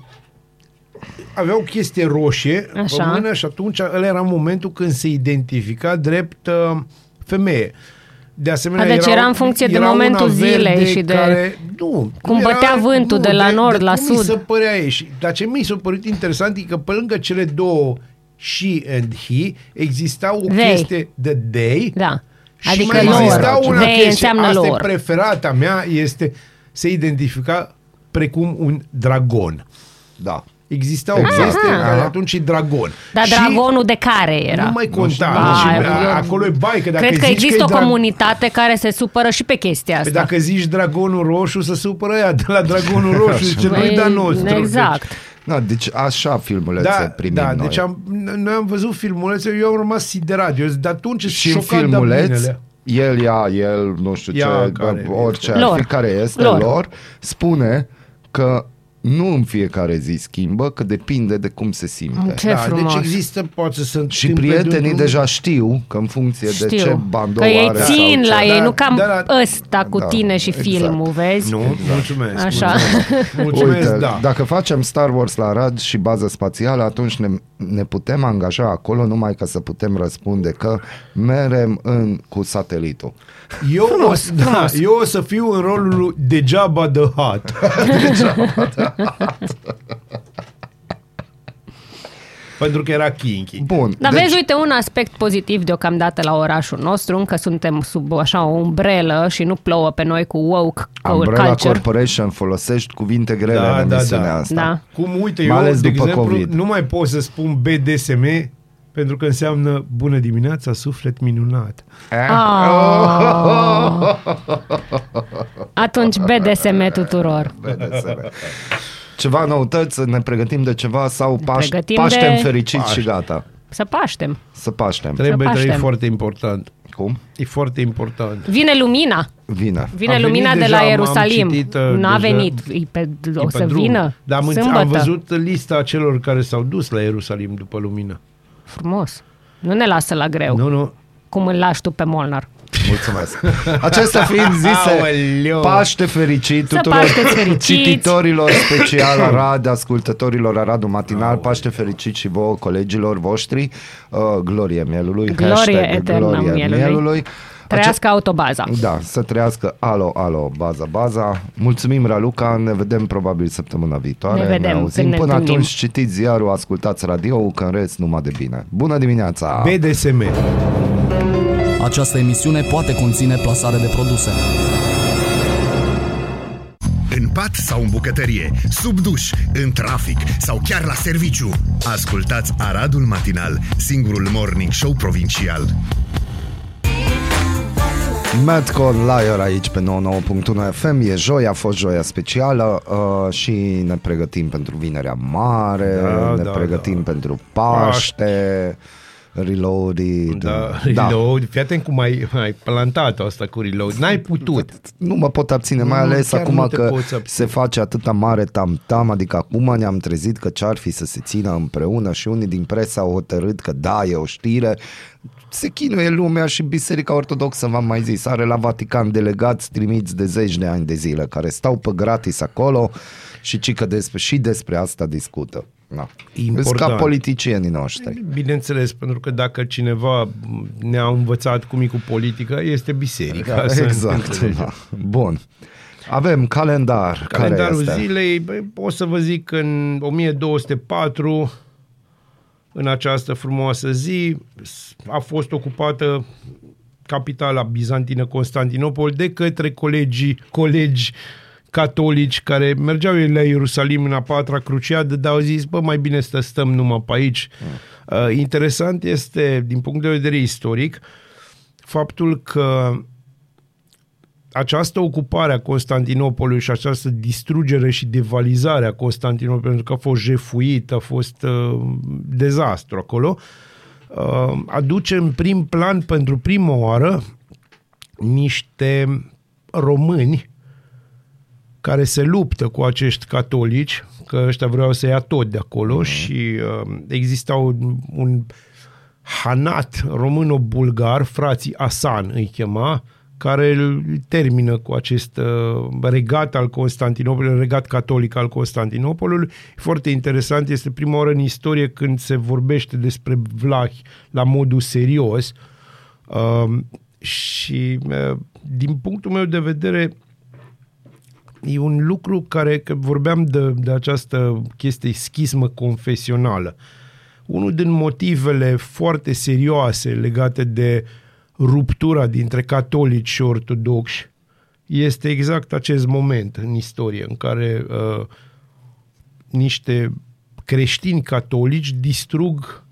avea o chestie roșie Așa. pe mână și atunci ăla era momentul când se identifica drept uh, femeie. De asemenea, A, deci era în funcție de era momentul una zilei verde și de care, nu, cum nu bătea vântul de la nord la cum mi sud. se părea ei. Și, dar ce mi s-a părut interesant e că pe lângă cele două she and he exista o They. chestie de they Da. și Adică mai lor. exista una They chestie, înseamnă asta lor. e preferata mea, este se identifica precum un dragon. Da. Exista o Exact. chestie Aha. care atunci e dragon. Dar Și dragonul de care era? Nu mai conta. Da, și eu- a- acolo e bai, că dacă Cred că zici există e o drag- comunitate care se supără și pe chestia Păi asta. dacă zici dragonul roșu, să supără ea de la dragonul <laughs> roșu, zice, nu-i Păi, de-a nostru. Exact. Da, deci așa filmulețe Da, primim da, noi. deci am, noi am văzut filmulețe, eu am rămas siderat. Eu de atunci și în șocat de filmuleț, minele. el ia, el, nu știu Ia ce, care bă, orice ar Lor. fi care este, Lor. lor. spune că nu în fiecare zi schimbă, că depinde de cum se simte. Ce da, frumos. Deci există, poate să se Și întâmple prietenii de un- deja știu că în funcție de ce Știu. bandou Că ei are țin sau la ce. ei, Da, nu cam da, da. ăsta cu Da, tine și exact. filmul, vezi? Nu, mulțumesc. Așa. Mulțumesc, <laughs> mulțumesc Uite, da. dacă facem Star Wars la Rad și bază spațială, atunci ne, ne putem angaja acolo numai ca să putem răspunde că merem în cu satelitul. Eu, o, să- da, eu o să fiu în rolul lui degeaba de hat. <laughs> <laughs> Pentru că era kinky. Bun. Dar deci, vezi, uite, un aspect pozitiv deocamdată la orașul nostru, încă suntem sub așa o umbrelă și nu plouă pe noi cu woke Umbrella culture. Corporation folosești cuvinte grele Da, în da, emisiunea da. asta. Da. Cum, uite, Mai eu, ales de după exemplu, COVID. nu mai pot să spun BDSM pentru că înseamnă bună dimineața, suflet minunat. Eh? Ah. <laughs> Atunci BDSM tuturor. BDSM. Ceva noutăți, ne pregătim de ceva sau paș, pregătim paștem de- fericiți Paște. și gata. Să paștem. Să paștem. Trebuie, paștem. trebuie foarte important. Cum? E foarte important. Vine lumina. Vine. Vine A venit lumina de deja, la am Ierusalim. citit, uh, Nu a deja. venit. E pe, o E pe să drum. vină. Dar am, înț- Sâmbătă. am văzut lista celor care s-au dus la Ierusalim după lumină. Frumos. Nu ne lasă la greu. Nu, nu. Cum îl lași tu pe Molnar. Mulțumesc. Acestea fiind zise, Aoleu. Paște fericit Să tuturor Pașteți fericiți. cititorilor <laughs> special Arad, ascultătorilor Aradul Matinal, Paște fericit și vouă, colegilor voștri, uh, glorie mielului, Glorie hashtag eternă glorie mielului. mielului. Trăiască autobaza. Da, să trăiască alo, alo, baza, baza. Mulțumim, Raluca, ne vedem probabil săptămâna viitoare. Ne vedem auzim. când ne Până întâlnim. atunci citiți ziarul, ascultați radio, că în rest numai de bine. Bună dimineața! BDSM. Această emisiune poate conține plasare de produse. În pat sau în bucătărie, sub duș, în trafic sau chiar la serviciu. Ascultați Aradul Matinal, singurul morning show provincial. Madcon Liar aici pe 99.1 FM E joi, a fost joia specială uh, Și ne pregătim pentru Vinerea Mare Da, Ne da, pregătim da. pentru Paște Reloaded Da, <laughs> reload. Fii atent cum ai, ai plantat asta cu reload. N-ai putut. <laughs> Nu mă pot abține, mai Nu, ales chiar acum nu te că poți abține. se face atâta mare tam-tam, adică acum ne-am trezit că ce-ar fi să se țină împreună și unii din presă au hotărât că da, e o știre. Se chinuie lumea și Biserica Ortodoxă, v-am mai zis, are la Vatican delegați trimiți de zeci de ani de zile, care stau pe gratis acolo și ci că despre, și despre asta discută. Na. Important. Sunt ca politicienii noștri. Bineînțeles, pentru că dacă cineva ne-a învățat cum e cu politica, este biserica. Da, să ne exact. înțelegem. Da. Bun. Avem calendar. Calendarul care este? zilei, băi, pot să vă zic că în 1204, în această frumoasă zi, a fost ocupată capitala bizantină Constantinopol de către colegii, colegi catolici care mergeau ei la Ierusalim în a patra cruciadă, dar au zis, bă, mai bine să stăm numai pe aici. Uh, interesant este, din punct de vedere istoric, faptul că această ocupare a Constantinopolului și această distrugere și devalizare a Constantinopolului, pentru că a fost jefuit, a fost uh, dezastru acolo, uh, aduce în prim plan pentru prima oară niște români care se luptă cu acești catolici, că ăștia vreau să ia tot de acolo mm. și uh, exista un, un hanat româno-bulgar, frații Asan îi chema, care îl termină cu acest uh, regat al Constantinopolului, regat catolic al Constantinopolului. Foarte interesant, este prima oară în istorie când se vorbește despre vlahi la modul serios uh, și uh, din punctul meu de vedere e un lucru care, că vorbeam de, de această chestie schismă confesională. Unul din motivele foarte serioase legate de ruptura dintre catolici și ortodoxi este exact acest moment în istorie în care uh, niște creștini catolici distrug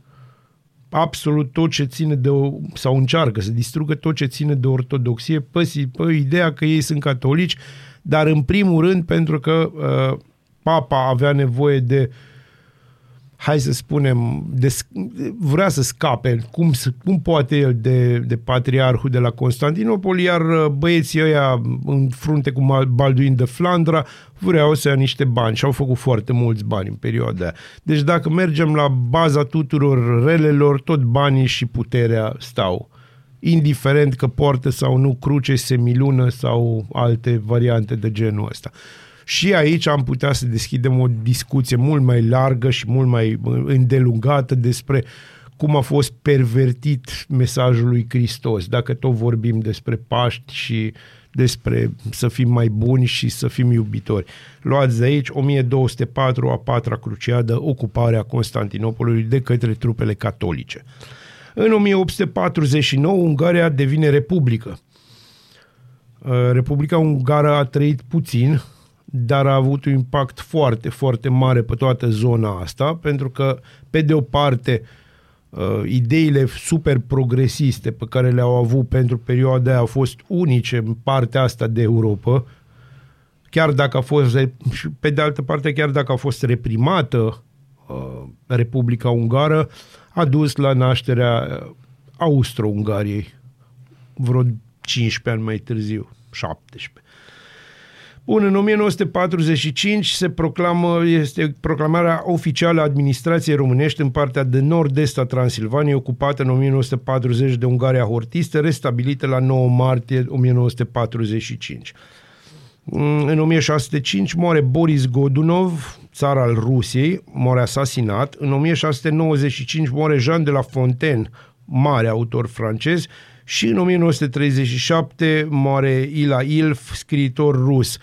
absolut tot ce ține de o, sau încearcă să distrugă tot ce ține de ortodoxie pe, si- pe ideea că ei sunt catolici, dar în primul rând pentru că uh, papa avea nevoie de hai să spunem, de, vrea să scape, cum, să- cum poate el de, de patriarhul de la Constantinopol, iar uh, băieții ăia în frunte cu Mal- Balduin de Flandra vreau să ia niște bani și au făcut foarte mulți bani în perioada aia. Deci dacă mergem la baza tuturor relelor, tot banii și puterea stau indiferent că poartă sau nu cruce, semilună sau alte variante de genul ăsta. Și aici am putea să deschidem o discuție mult mai largă și mult mai uh, îndelungată despre cum a fost pervertit mesajul lui Hristos, dacă tot vorbim despre Paști și despre să fim mai buni și să fim iubitori. Luați de aici 1204, a patra cruciadă, ocuparea Constantinopolului de către trupele catolice. În 1849, Ungaria devine republică. Uh, Republica Ungară a trăit puțin, dar a avut un impact foarte, foarte mare pe toată zona asta, pentru că, pe de o parte, uh, ideile super progresiste pe care le-au avut pentru perioada aia au fost unice în partea asta de Europa, chiar dacă a fost, re- și pe de altă parte, chiar dacă a fost reprimată uh, Republica Ungară, a dus la nașterea uh, Austro-Ungariei vreo 15 ani mai târziu, 17. Bun, în 1945 se proclamă, este proclamarea oficială a administrației românești în partea de nord-est a Transilvaniei, ocupată în 1940 de Ungaria Hortistă, restabilită la 9 martie 1945. Mm, În 1605 moare Boris Godunov, țar al Rusiei, moare asasinat. În 1695 moare Jean de la Fontaine, mare autor francez. Și în 1937 moare Ila Ilf, scriitor rus.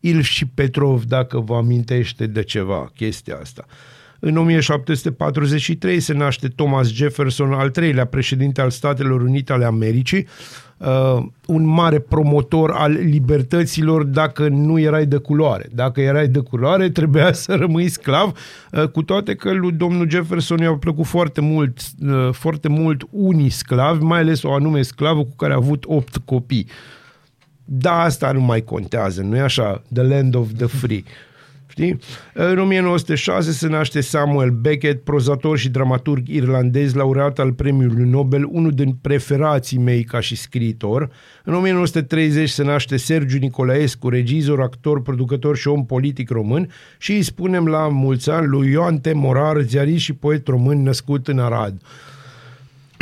Ilf și Petrov, dacă vă amintește de ceva chestia asta. În 1743 se naște Thomas Jefferson, al treilea președinte al Statelor Unite ale Americii, uh, un mare promotor al libertăților dacă nu erai de culoare. Dacă erai de culoare, trebuia să rămâi sclav, uh, cu toate că lui domnul Jefferson i-au plăcut foarte mult, uh, foarte mult unii sclavi, mai ales o anume sclavă cu care a avut opt copii. Da, asta nu mai contează, nu e așa? The land of the free. Știi? În 1906 se naște Samuel Beckett, prozator și dramaturg irlandez, laureat al premiului Nobel, unul din preferații mei ca și scriitor. În 1930 se naște Sergiu Nicolaescu, regizor, actor, producător și om politic român și îi spunem la mulți ani lui Ioan T. Morar, ziarist și poet român născut în Arad.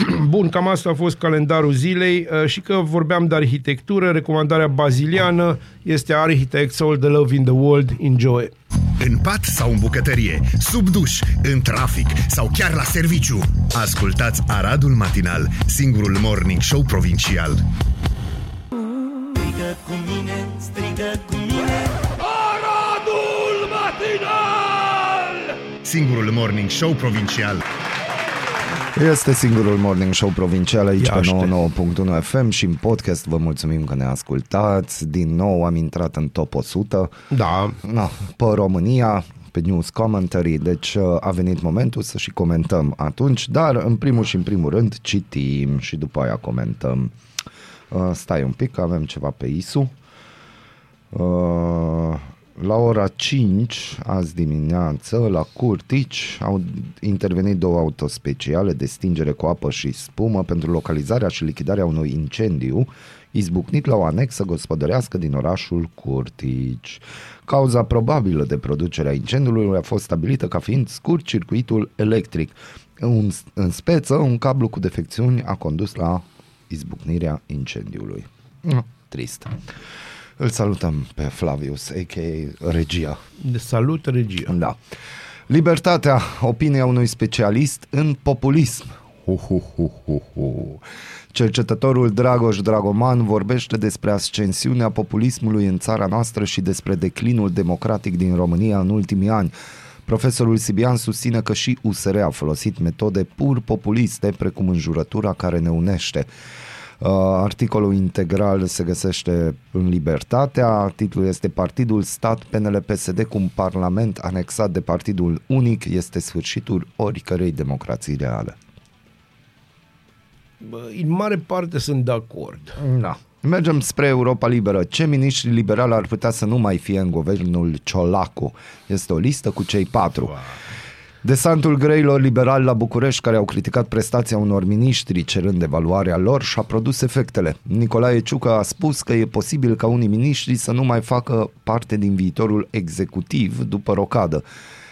<clears throat> Bun, cam asta a fost calendarul zilei uh, și că vorbeam de arhitectură, recomandarea baziliană este Architects All the Love in the World, enjoy! În pat sau în bucătărie, sub duș, în trafic sau chiar la serviciu. Ascultați Aradul Matinal, singurul morning show provincial. Strigă cu mine, strigă cu mine Aradul Matinal! Singurul morning show provincial. Este singurul morning show provincial aici Iaște. pe 99.1 FM și în podcast vă mulțumim că ne ascultați. Din nou am intrat în top 100 Da, no, pe România, pe News Commentary, deci uh, a venit momentul să și comentăm atunci, dar în primul și în primul rând citim și după aia comentăm. Uh, Stai un pic, că avem ceva pe ISU. Uh, la ora 5, azi dimineață, la Curtici, au intervenit două autospeciale de stingere cu apă și spumă pentru localizarea și lichidarea unui incendiu izbucnit la o anexă gospodărească din orașul Curtici. Cauza probabilă de producere a incendiului a fost stabilită ca fiind scurt circuitul electric. Un, în speță, un cablu cu defecțiuni a condus la izbucnirea incendiului. Mm, Trist. Îl salutăm pe Flavius, a.k.a. Regia. de salut regia. Da. Libertatea, opinia unui specialist în populism. Hu, hu, hu, hu, hu. Cercetătorul Dragoș Dragoman vorbește despre ascensiunea populismului în țara noastră și despre declinul democratic din România în ultimii ani. Profesorul Sibian susține că și USR a folosit metode pur populiste, precum înjurătura care ne unește. Uh, articolul integral se găsește în Libertatea, titlul este Partidul Stat PNL PSD cu un parlament anexat de Partidul Unic este sfârșitul oricărei democrații reale. Bă, în mare parte sunt de acord. Da. Mergem spre Europa Liberă. Ce miniștri liberali ar putea să nu mai fie în guvernul Ciolacu? Este o listă cu cei patru. Desantul greilor liberali la București, care au criticat prestația unor miniștri cerând evaluarea lor, și-a produs efectele. Nicolae Ciucă a spus că e posibil ca unii miniștri să nu mai facă parte din viitorul executiv după rocadă.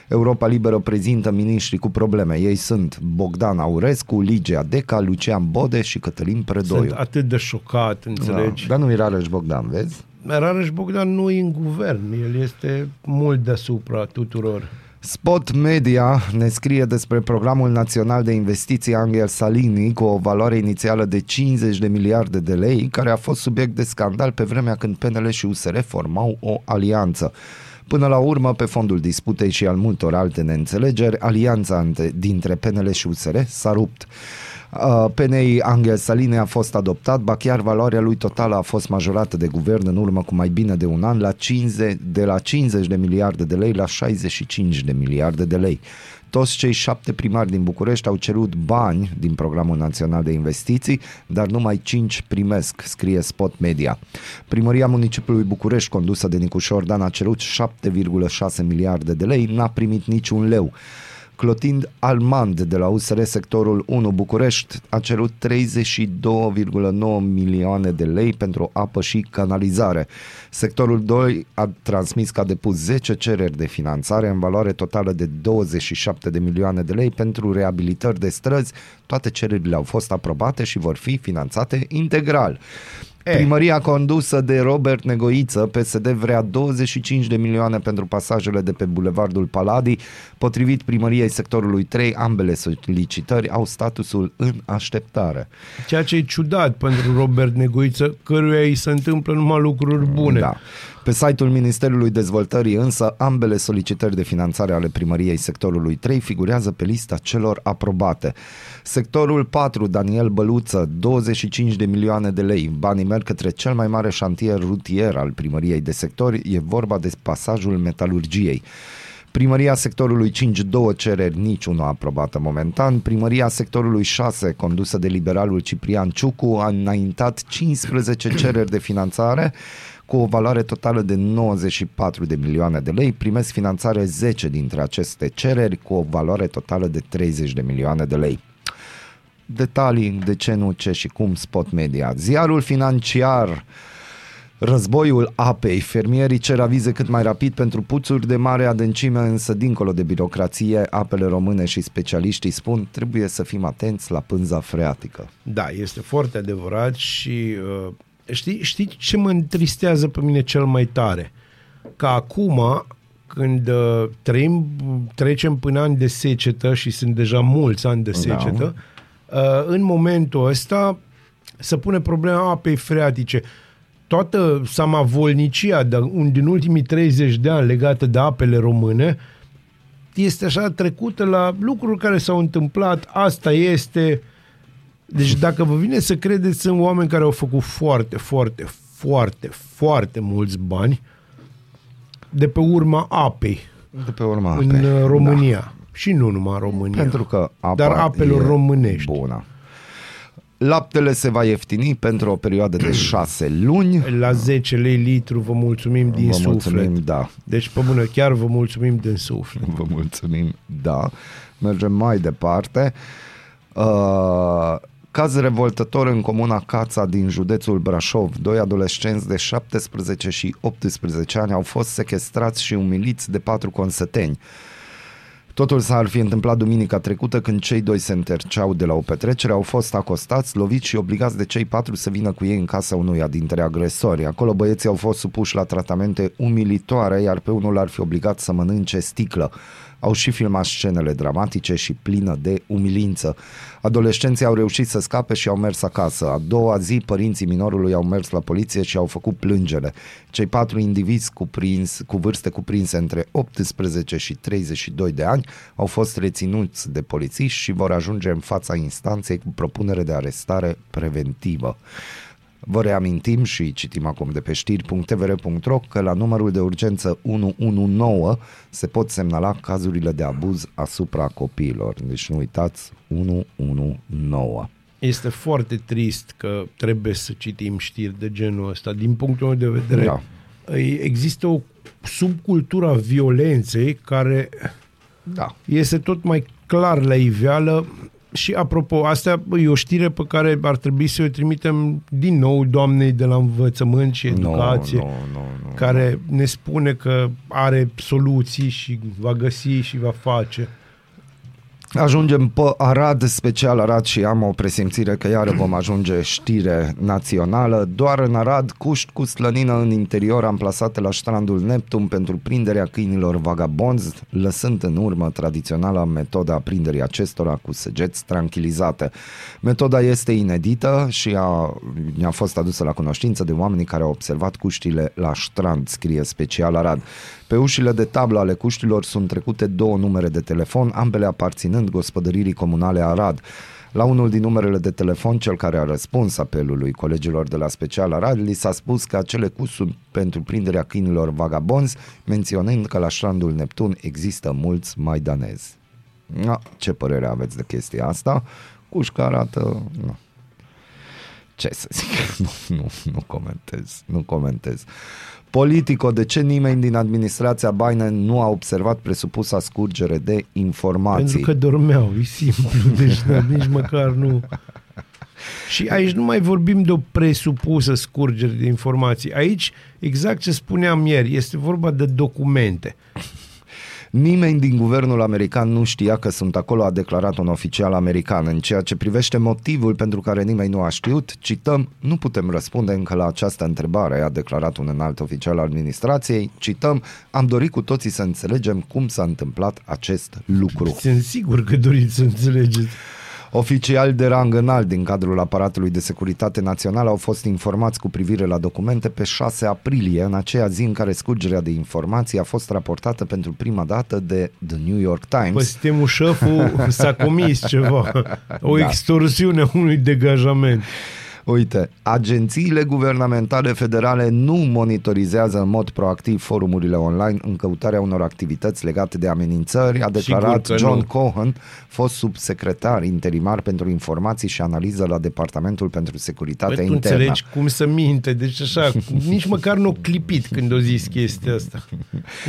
Europa Liberă prezintă miniștri cu probleme. Ei sunt Bogdan Aurescu, Ligia Deca, Lucian Bode și Cătălin Predoiu. Sunt atât de șocat, înțelegi? Da, dar nu era Rareș Bogdan, vezi? Rareș Bogdan nu e în guvern, el este mult deasupra tuturor. Spot Media ne scrie despre programul național de investiții Angel Salini cu o valoare inițială de 50 de miliarde de lei, care a fost subiect de scandal pe vremea când PNL și USR formau o alianță. Până la urmă, pe fondul disputei și al multor alte neînțelegeri, alianța între- dintre PNL și USR s-a rupt. Uh, PNI Angel Saline a fost adoptat, ba chiar valoarea lui totală a fost majorată de guvern în urmă cu mai bine de un an la 50, de la 50 de miliarde de lei la 65 de miliarde de lei. Toți cei șapte primari din București au cerut bani din Programul Național de Investiții, dar numai cinci primesc, scrie Spot Media. Primăria municipiului București, condusă de Nicu Șordan, a cerut 7,6 miliarde de lei, n-a primit niciun leu. Clotind Almand de la USR sectorul 1 București a cerut 32,9 milioane de lei pentru apă și canalizare. Sectorul 2 a transmis că a depus 10 cereri de finanțare în valoare totală de 27 de milioane de lei pentru reabilitări de străzi. Toate cererile au fost aprobate și vor fi finanțate integral. Primăria condusă de Robert Negoiță, PSD vrea 25 de milioane pentru pasajele de pe Bulevardul Paladi. Potrivit primăriei sectorului 3, ambele solicitări au statusul în așteptare. Ceea ce e ciudat pentru Robert Negoiță, căruia îi se întâmplă numai lucruri bune. Da. Pe site-ul Ministerului Dezvoltării însă, ambele solicitări de finanțare ale primăriei sectorului 3 figurează pe lista celor aprobate. Sectorul 4, Daniel Băluță, 25 de milioane de lei. Banii merg către cel mai mare șantier rutier al primăriei de sector, e vorba de pasajul metalurgiei. Primăria sectorului 5, două cereri, niciuna aprobată momentan. Primăria sectorului 6, condusă de liberalul Ciprian Ciucu, a înaintat 15 cereri de finanțare cu o valoare totală de 94 de milioane de lei. Primesc finanțare 10 dintre aceste cereri cu o valoare totală de 30 de milioane de lei detalii de ce nu, ce și cum spot media. Ziarul financiar Războiul apei. Fermierii cer avize cât mai rapid pentru puțuri de mare adâncime, însă dincolo de birocrație, apele române și specialiștii spun trebuie să fim atenți la pânza freatică. Da, este foarte adevărat și uh, știi, știi ce mă întristează pe mine cel mai tare? Că acum, când uh, trăim, trecem până ani de secetă și sunt deja mulți ani de secetă, da. uh, în momentul ăsta se pune problema apei freatice. Toată samavolnicia de, un, din ultimii 30 de ani legată de apele române este așa trecută la lucruri care s-au întâmplat, asta este... Deci dacă vă vine să credeți, sunt oameni care au făcut foarte, foarte, foarte, foarte mulți bani de pe urma apei De pe urma în apei. uh, România. Da. Și nu numai în România. Pentru că apa Dar apelor e românești. Bună. Laptele se va ieftini pentru o perioadă de <clears throat> șase luni. La 10 lei litru vă mulțumim din Vă suflet. mulțumim, da. Deci, pe bună, chiar vă mulțumim din suflet. Vă mulțumim, da. Mergem mai departe. Uh, caz revoltător în comuna Cața din județul Brașov. Doi adolescenți de 17 și 18 ani au fost sequestrați și umiliți de patru consăteni. Totul s-ar fi întâmplat duminica trecută când cei doi se înterceau de la o petrecere, au fost acostați, loviți și obligați de cei patru să vină cu ei în casa unuia dintre agresori. Acolo băieții au fost supuși la tratamente umilitoare, iar pe unul ar fi obligat să mănânce sticlă. Au și filmat scenele dramatice și plină de umilință. Adolescenții au reușit să scape și au mers acasă. A doua zi, părinții minorului au mers la poliție și au făcut plângere. Cei patru indivizi cuprins, cu vârste cuprinse între 18 și 32 de ani au fost reținuți de polițiști și vor ajunge în fața instanței cu propunere de arestare preventivă. Vă reamintim și citim acum de pe știri.tvr.ro că la numărul de urgență 119 se pot semnala cazurile de abuz asupra copiilor. Deci nu uitați 119. Este foarte trist că trebuie să citim știri de genul ăsta. Din punctul meu de vedere, Da. există o subcultură a violenței care Da. este tot mai clar la iveală și apropo, asta e o știre pe care ar trebui să o trimitem din nou doamnei de la învățământ și educație, Nu, nu, nu, nu. care ne spune că are soluții și va găsi și va face. Ajungem pe Arad, special Arad și am o presimțire că iară vom ajunge știre națională. Doar în Arad, cuști cu slănină în interior amplasate la strandul Neptun pentru prinderea câinilor vagabonzi, lăsând în urmă tradiționala metoda a prinderii acestora cu săgeți tranquilizate. Metoda este inedită și a, ne-a fost adusă la cunoștință de oamenii care au observat cuștile la strand, scrie special Arad. Pe ușile de tablă ale cuștilor sunt trecute două numere de telefon, ambele aparținând gospodăririi comunale Arad. La unul din numerele de telefon, cel care a răspuns apelului colegilor de la Special Arad, li s-a spus că acele cuși sunt pentru prinderea câinilor vagabonzi, menționând că la strandul Neptun există mulți maidanezi. Na, ce părere aveți de chestia asta? Cușca arată... Nu. Ce să zic? <laughs> Nu, nu, nu comentez. Nu comentez. Politico, de ce nimeni din administrația Biden nu a observat presupusa scurgere de informații? Pentru că dormeau, e simplu, <laughs> deci da, nici măcar nu... Și aici nu mai vorbim de o presupusă scurgere de informații. Aici, exact ce spuneam ieri, este vorba de documente. Nimeni din guvernul american nu știa că sunt acolo, a declarat un oficial american. În ceea ce privește motivul pentru care nimeni nu a știut, cităm, nu putem răspunde încă la această întrebare, a declarat un înalt oficial al administrației. Cităm, am dorit cu toții să înțelegem cum s-a întâmplat acest lucru. Sunt sigur că doriți să înțelegeți. Oficiali de rang înalt din cadrul aparatului de securitate națională au fost informați cu privire la documente pe 6 aprilie, în aceea zi în care scurgerea de informații a fost raportată pentru prima dată de The New York Times. Păi sistemul șeful s-a comis ceva. <laughs> O Da. extorsiune a unui degajament. Uite, agențiile guvernamentale federale nu monitorizează în mod proactiv forumurile online în căutarea unor activități legate de amenințări, a declarat că John nu. Cohen, fost subsecretar interimar pentru informații și analiză la Departamentul pentru Securitatea Bă, tu Internă. înțelegi cum să minte, deci așa, nici măcar nu o clipit când o zis chestia asta.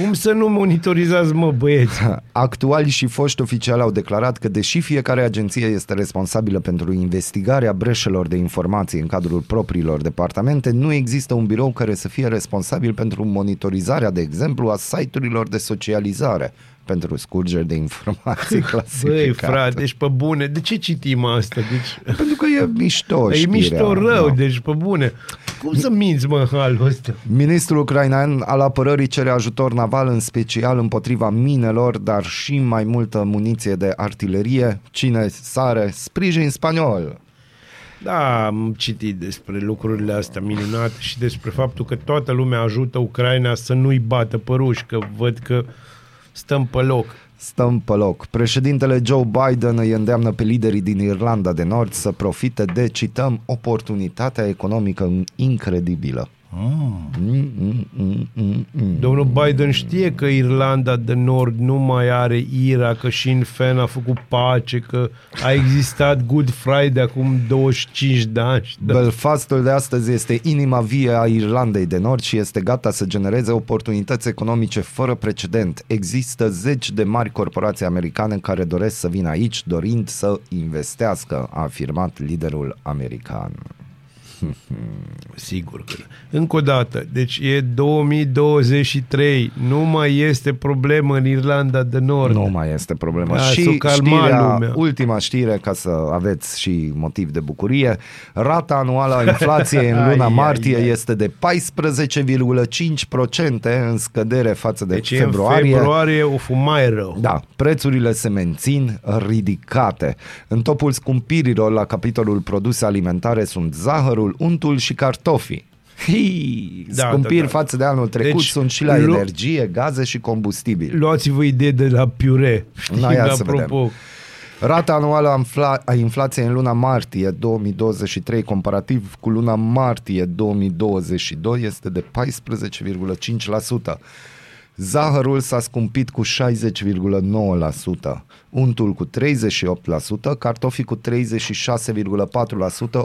Cum să nu monitorizați, mă, băieți? <laughs> Actuali și foști oficiali au declarat că deși fiecare agenție este responsabilă pentru investigarea breșelor de informații în cadrul propriilor departamente, nu există un birou care să fie responsabil pentru monitorizarea, de exemplu, a site-urilor de socializare pentru scurgeri de informații <laughs> clasificate. Băi, frate, deci pe bune, de ce citim asta? Deci, <laughs> Pentru că e mișto e știrea, mișto rău, da. deci pe bune. Cum să minți, mă, în halul ăsta? Ministrul ucrainean al apărării cere ajutor naval în special împotriva minelor, dar și mai multă muniție de artilerie. Cine sare? Sprijin spaniol. Da, am citit despre lucrurile astea minunate și despre faptul că toată lumea ajută Ucraina să nu-i bată pe ruși, că văd că stăm pe loc. Stăm pe loc. Președintele Joe Biden îi îndeamnă pe liderii din Irlanda de Nord să profite de, cităm, oportunitatea economică incredibilă. Mm, mm, mm, mm, mm. Domnul Biden știe că Irlanda de Nord nu mai are ira, că Sinn Féin a făcut pace, că a existat Good Friday acum 25 de ani. și Da. Belfastul de astăzi este inima vie a Irlandei de Nord și este gata să genereze oportunități economice fără precedent. Există zeci de mari corporații americane care doresc să vină aici dorind să investească, a afirmat liderul american. <laughs> Sigur că da. Încă o dată, deci e 2023, nu mai este problemă în Irlanda de Nord. Nu mai este problemă. Da, s-o și calma știrea, lumea. ultima știre, ca să aveți și motiv de bucurie, rata anuală a inflației în <laughs> luna Ai, ai, martie ai. este de 14,5% în scădere față de Deci februarie. în februarie o fu mai rău. Da, prețurile se mențin ridicate. În topul scumpirilor la capitolul produse alimentare sunt zahărul, untul și cartofii. Hii, Da, scumpiri da, da. față de anul trecut Deci, sunt și la lu- energie, gaze și combustibil. Luați-vă idee de la piure. <laughs> Știi, Na, ia să apropo. vedem. Rata anuală a, infla- a inflației în luna martie 2023 comparativ cu luna martie 2022 este de 14,5%. Zahărul s-a scumpit cu 60,9%, untul cu 38%, cartofii cu 36,4%,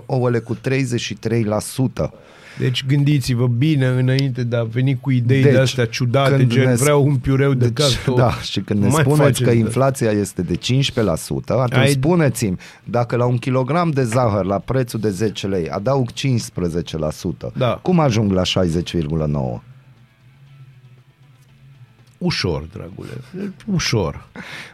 ouăle cu 33%. Deci gândiți-vă bine înainte de a veni cu idei Deci, de astea ciudate, când gen ne- vreau un piureu de Deci, cartofi. da, și când ne Mai spuneți faceți, că da. inflația este de 15%, atunci Ai- spuneți-mi, dacă la un kilogram de zahăr la prețul de 10 lei adaug 15%, Da. cum ajung la 60,9%? Ușor, dragule. Ușor.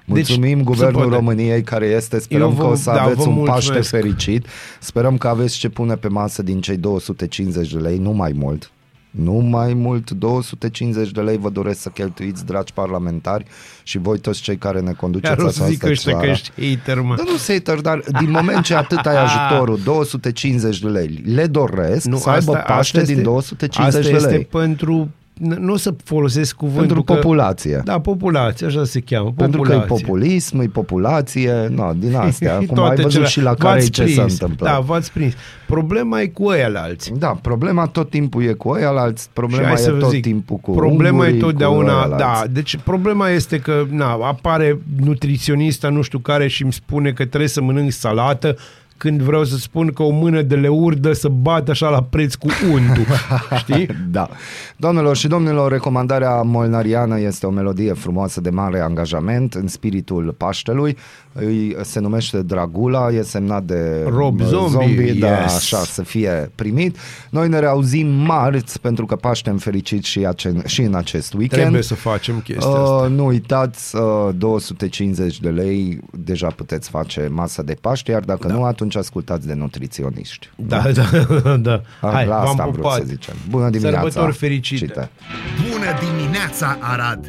Mulțumim Deci, Guvernul se poate. României care este, sperăm Eu vă- că o să da, aveți vă un mulțumesc. Paște fericit, sperăm că aveți ce pune pe masă din cei 250 de lei, nu mai mult. Nu mai mult, 250 de lei vă doresc să cheltuiți, dragi parlamentari și voi toți cei care ne conduceți Iar o să zic această ăștia că țară. ești hater, mă. Da, nu hater, dar din moment ce atât ai <laughs> ajutorul, 250 de lei, le doresc nu, să aibă paște din 250 asta de este lei. pentru... n- Nu o să folosesc cuvântul Pentru că, populație. Da, populație, așa se cheamă. Pentru că e populație. populism, e populație, no, din <laughs> astea. Acum Toate ai văzut cele- și la care v-ați ce s-a prins. întâmplat. Da, v-ați prins. Problema e cu ăia la alții. Da, problema tot timpul e cu ăia alți, Și problema hai e să vă tot zic, timpul cu Problema ungurii, e cu totdeauna, ăia da, alți. deci problema este că na, apare nutriționista nu știu care și îmi spune că trebuie să mănânc salată când vreau să spun că o mână de leur dă să bată așa la preț cu untul, <laughs> știi? Da. Doamnelor și domnilor, recomandarea molnariană este o melodie frumoasă de mare angajament în spiritul Paștelui. Îi, se numește Dragula, e semnat de Rob uh, Zombie, da, yes. așa, să fie primit. Noi ne reauzim marți pentru că Paștem fericit și, ace- și în acest weekend. Trebuie să facem chestia asta. Uh, nu uitați, uh, 250 de lei deja puteți face masa de Paște, iar dacă da. nu, atunci ascultați de nutriționiști. Da, da, da. Hai, la asta v-am am vrut pupat. să zicem. Bună dimineața! Sărbători fericite. Cite. Bună dimineața, Arad!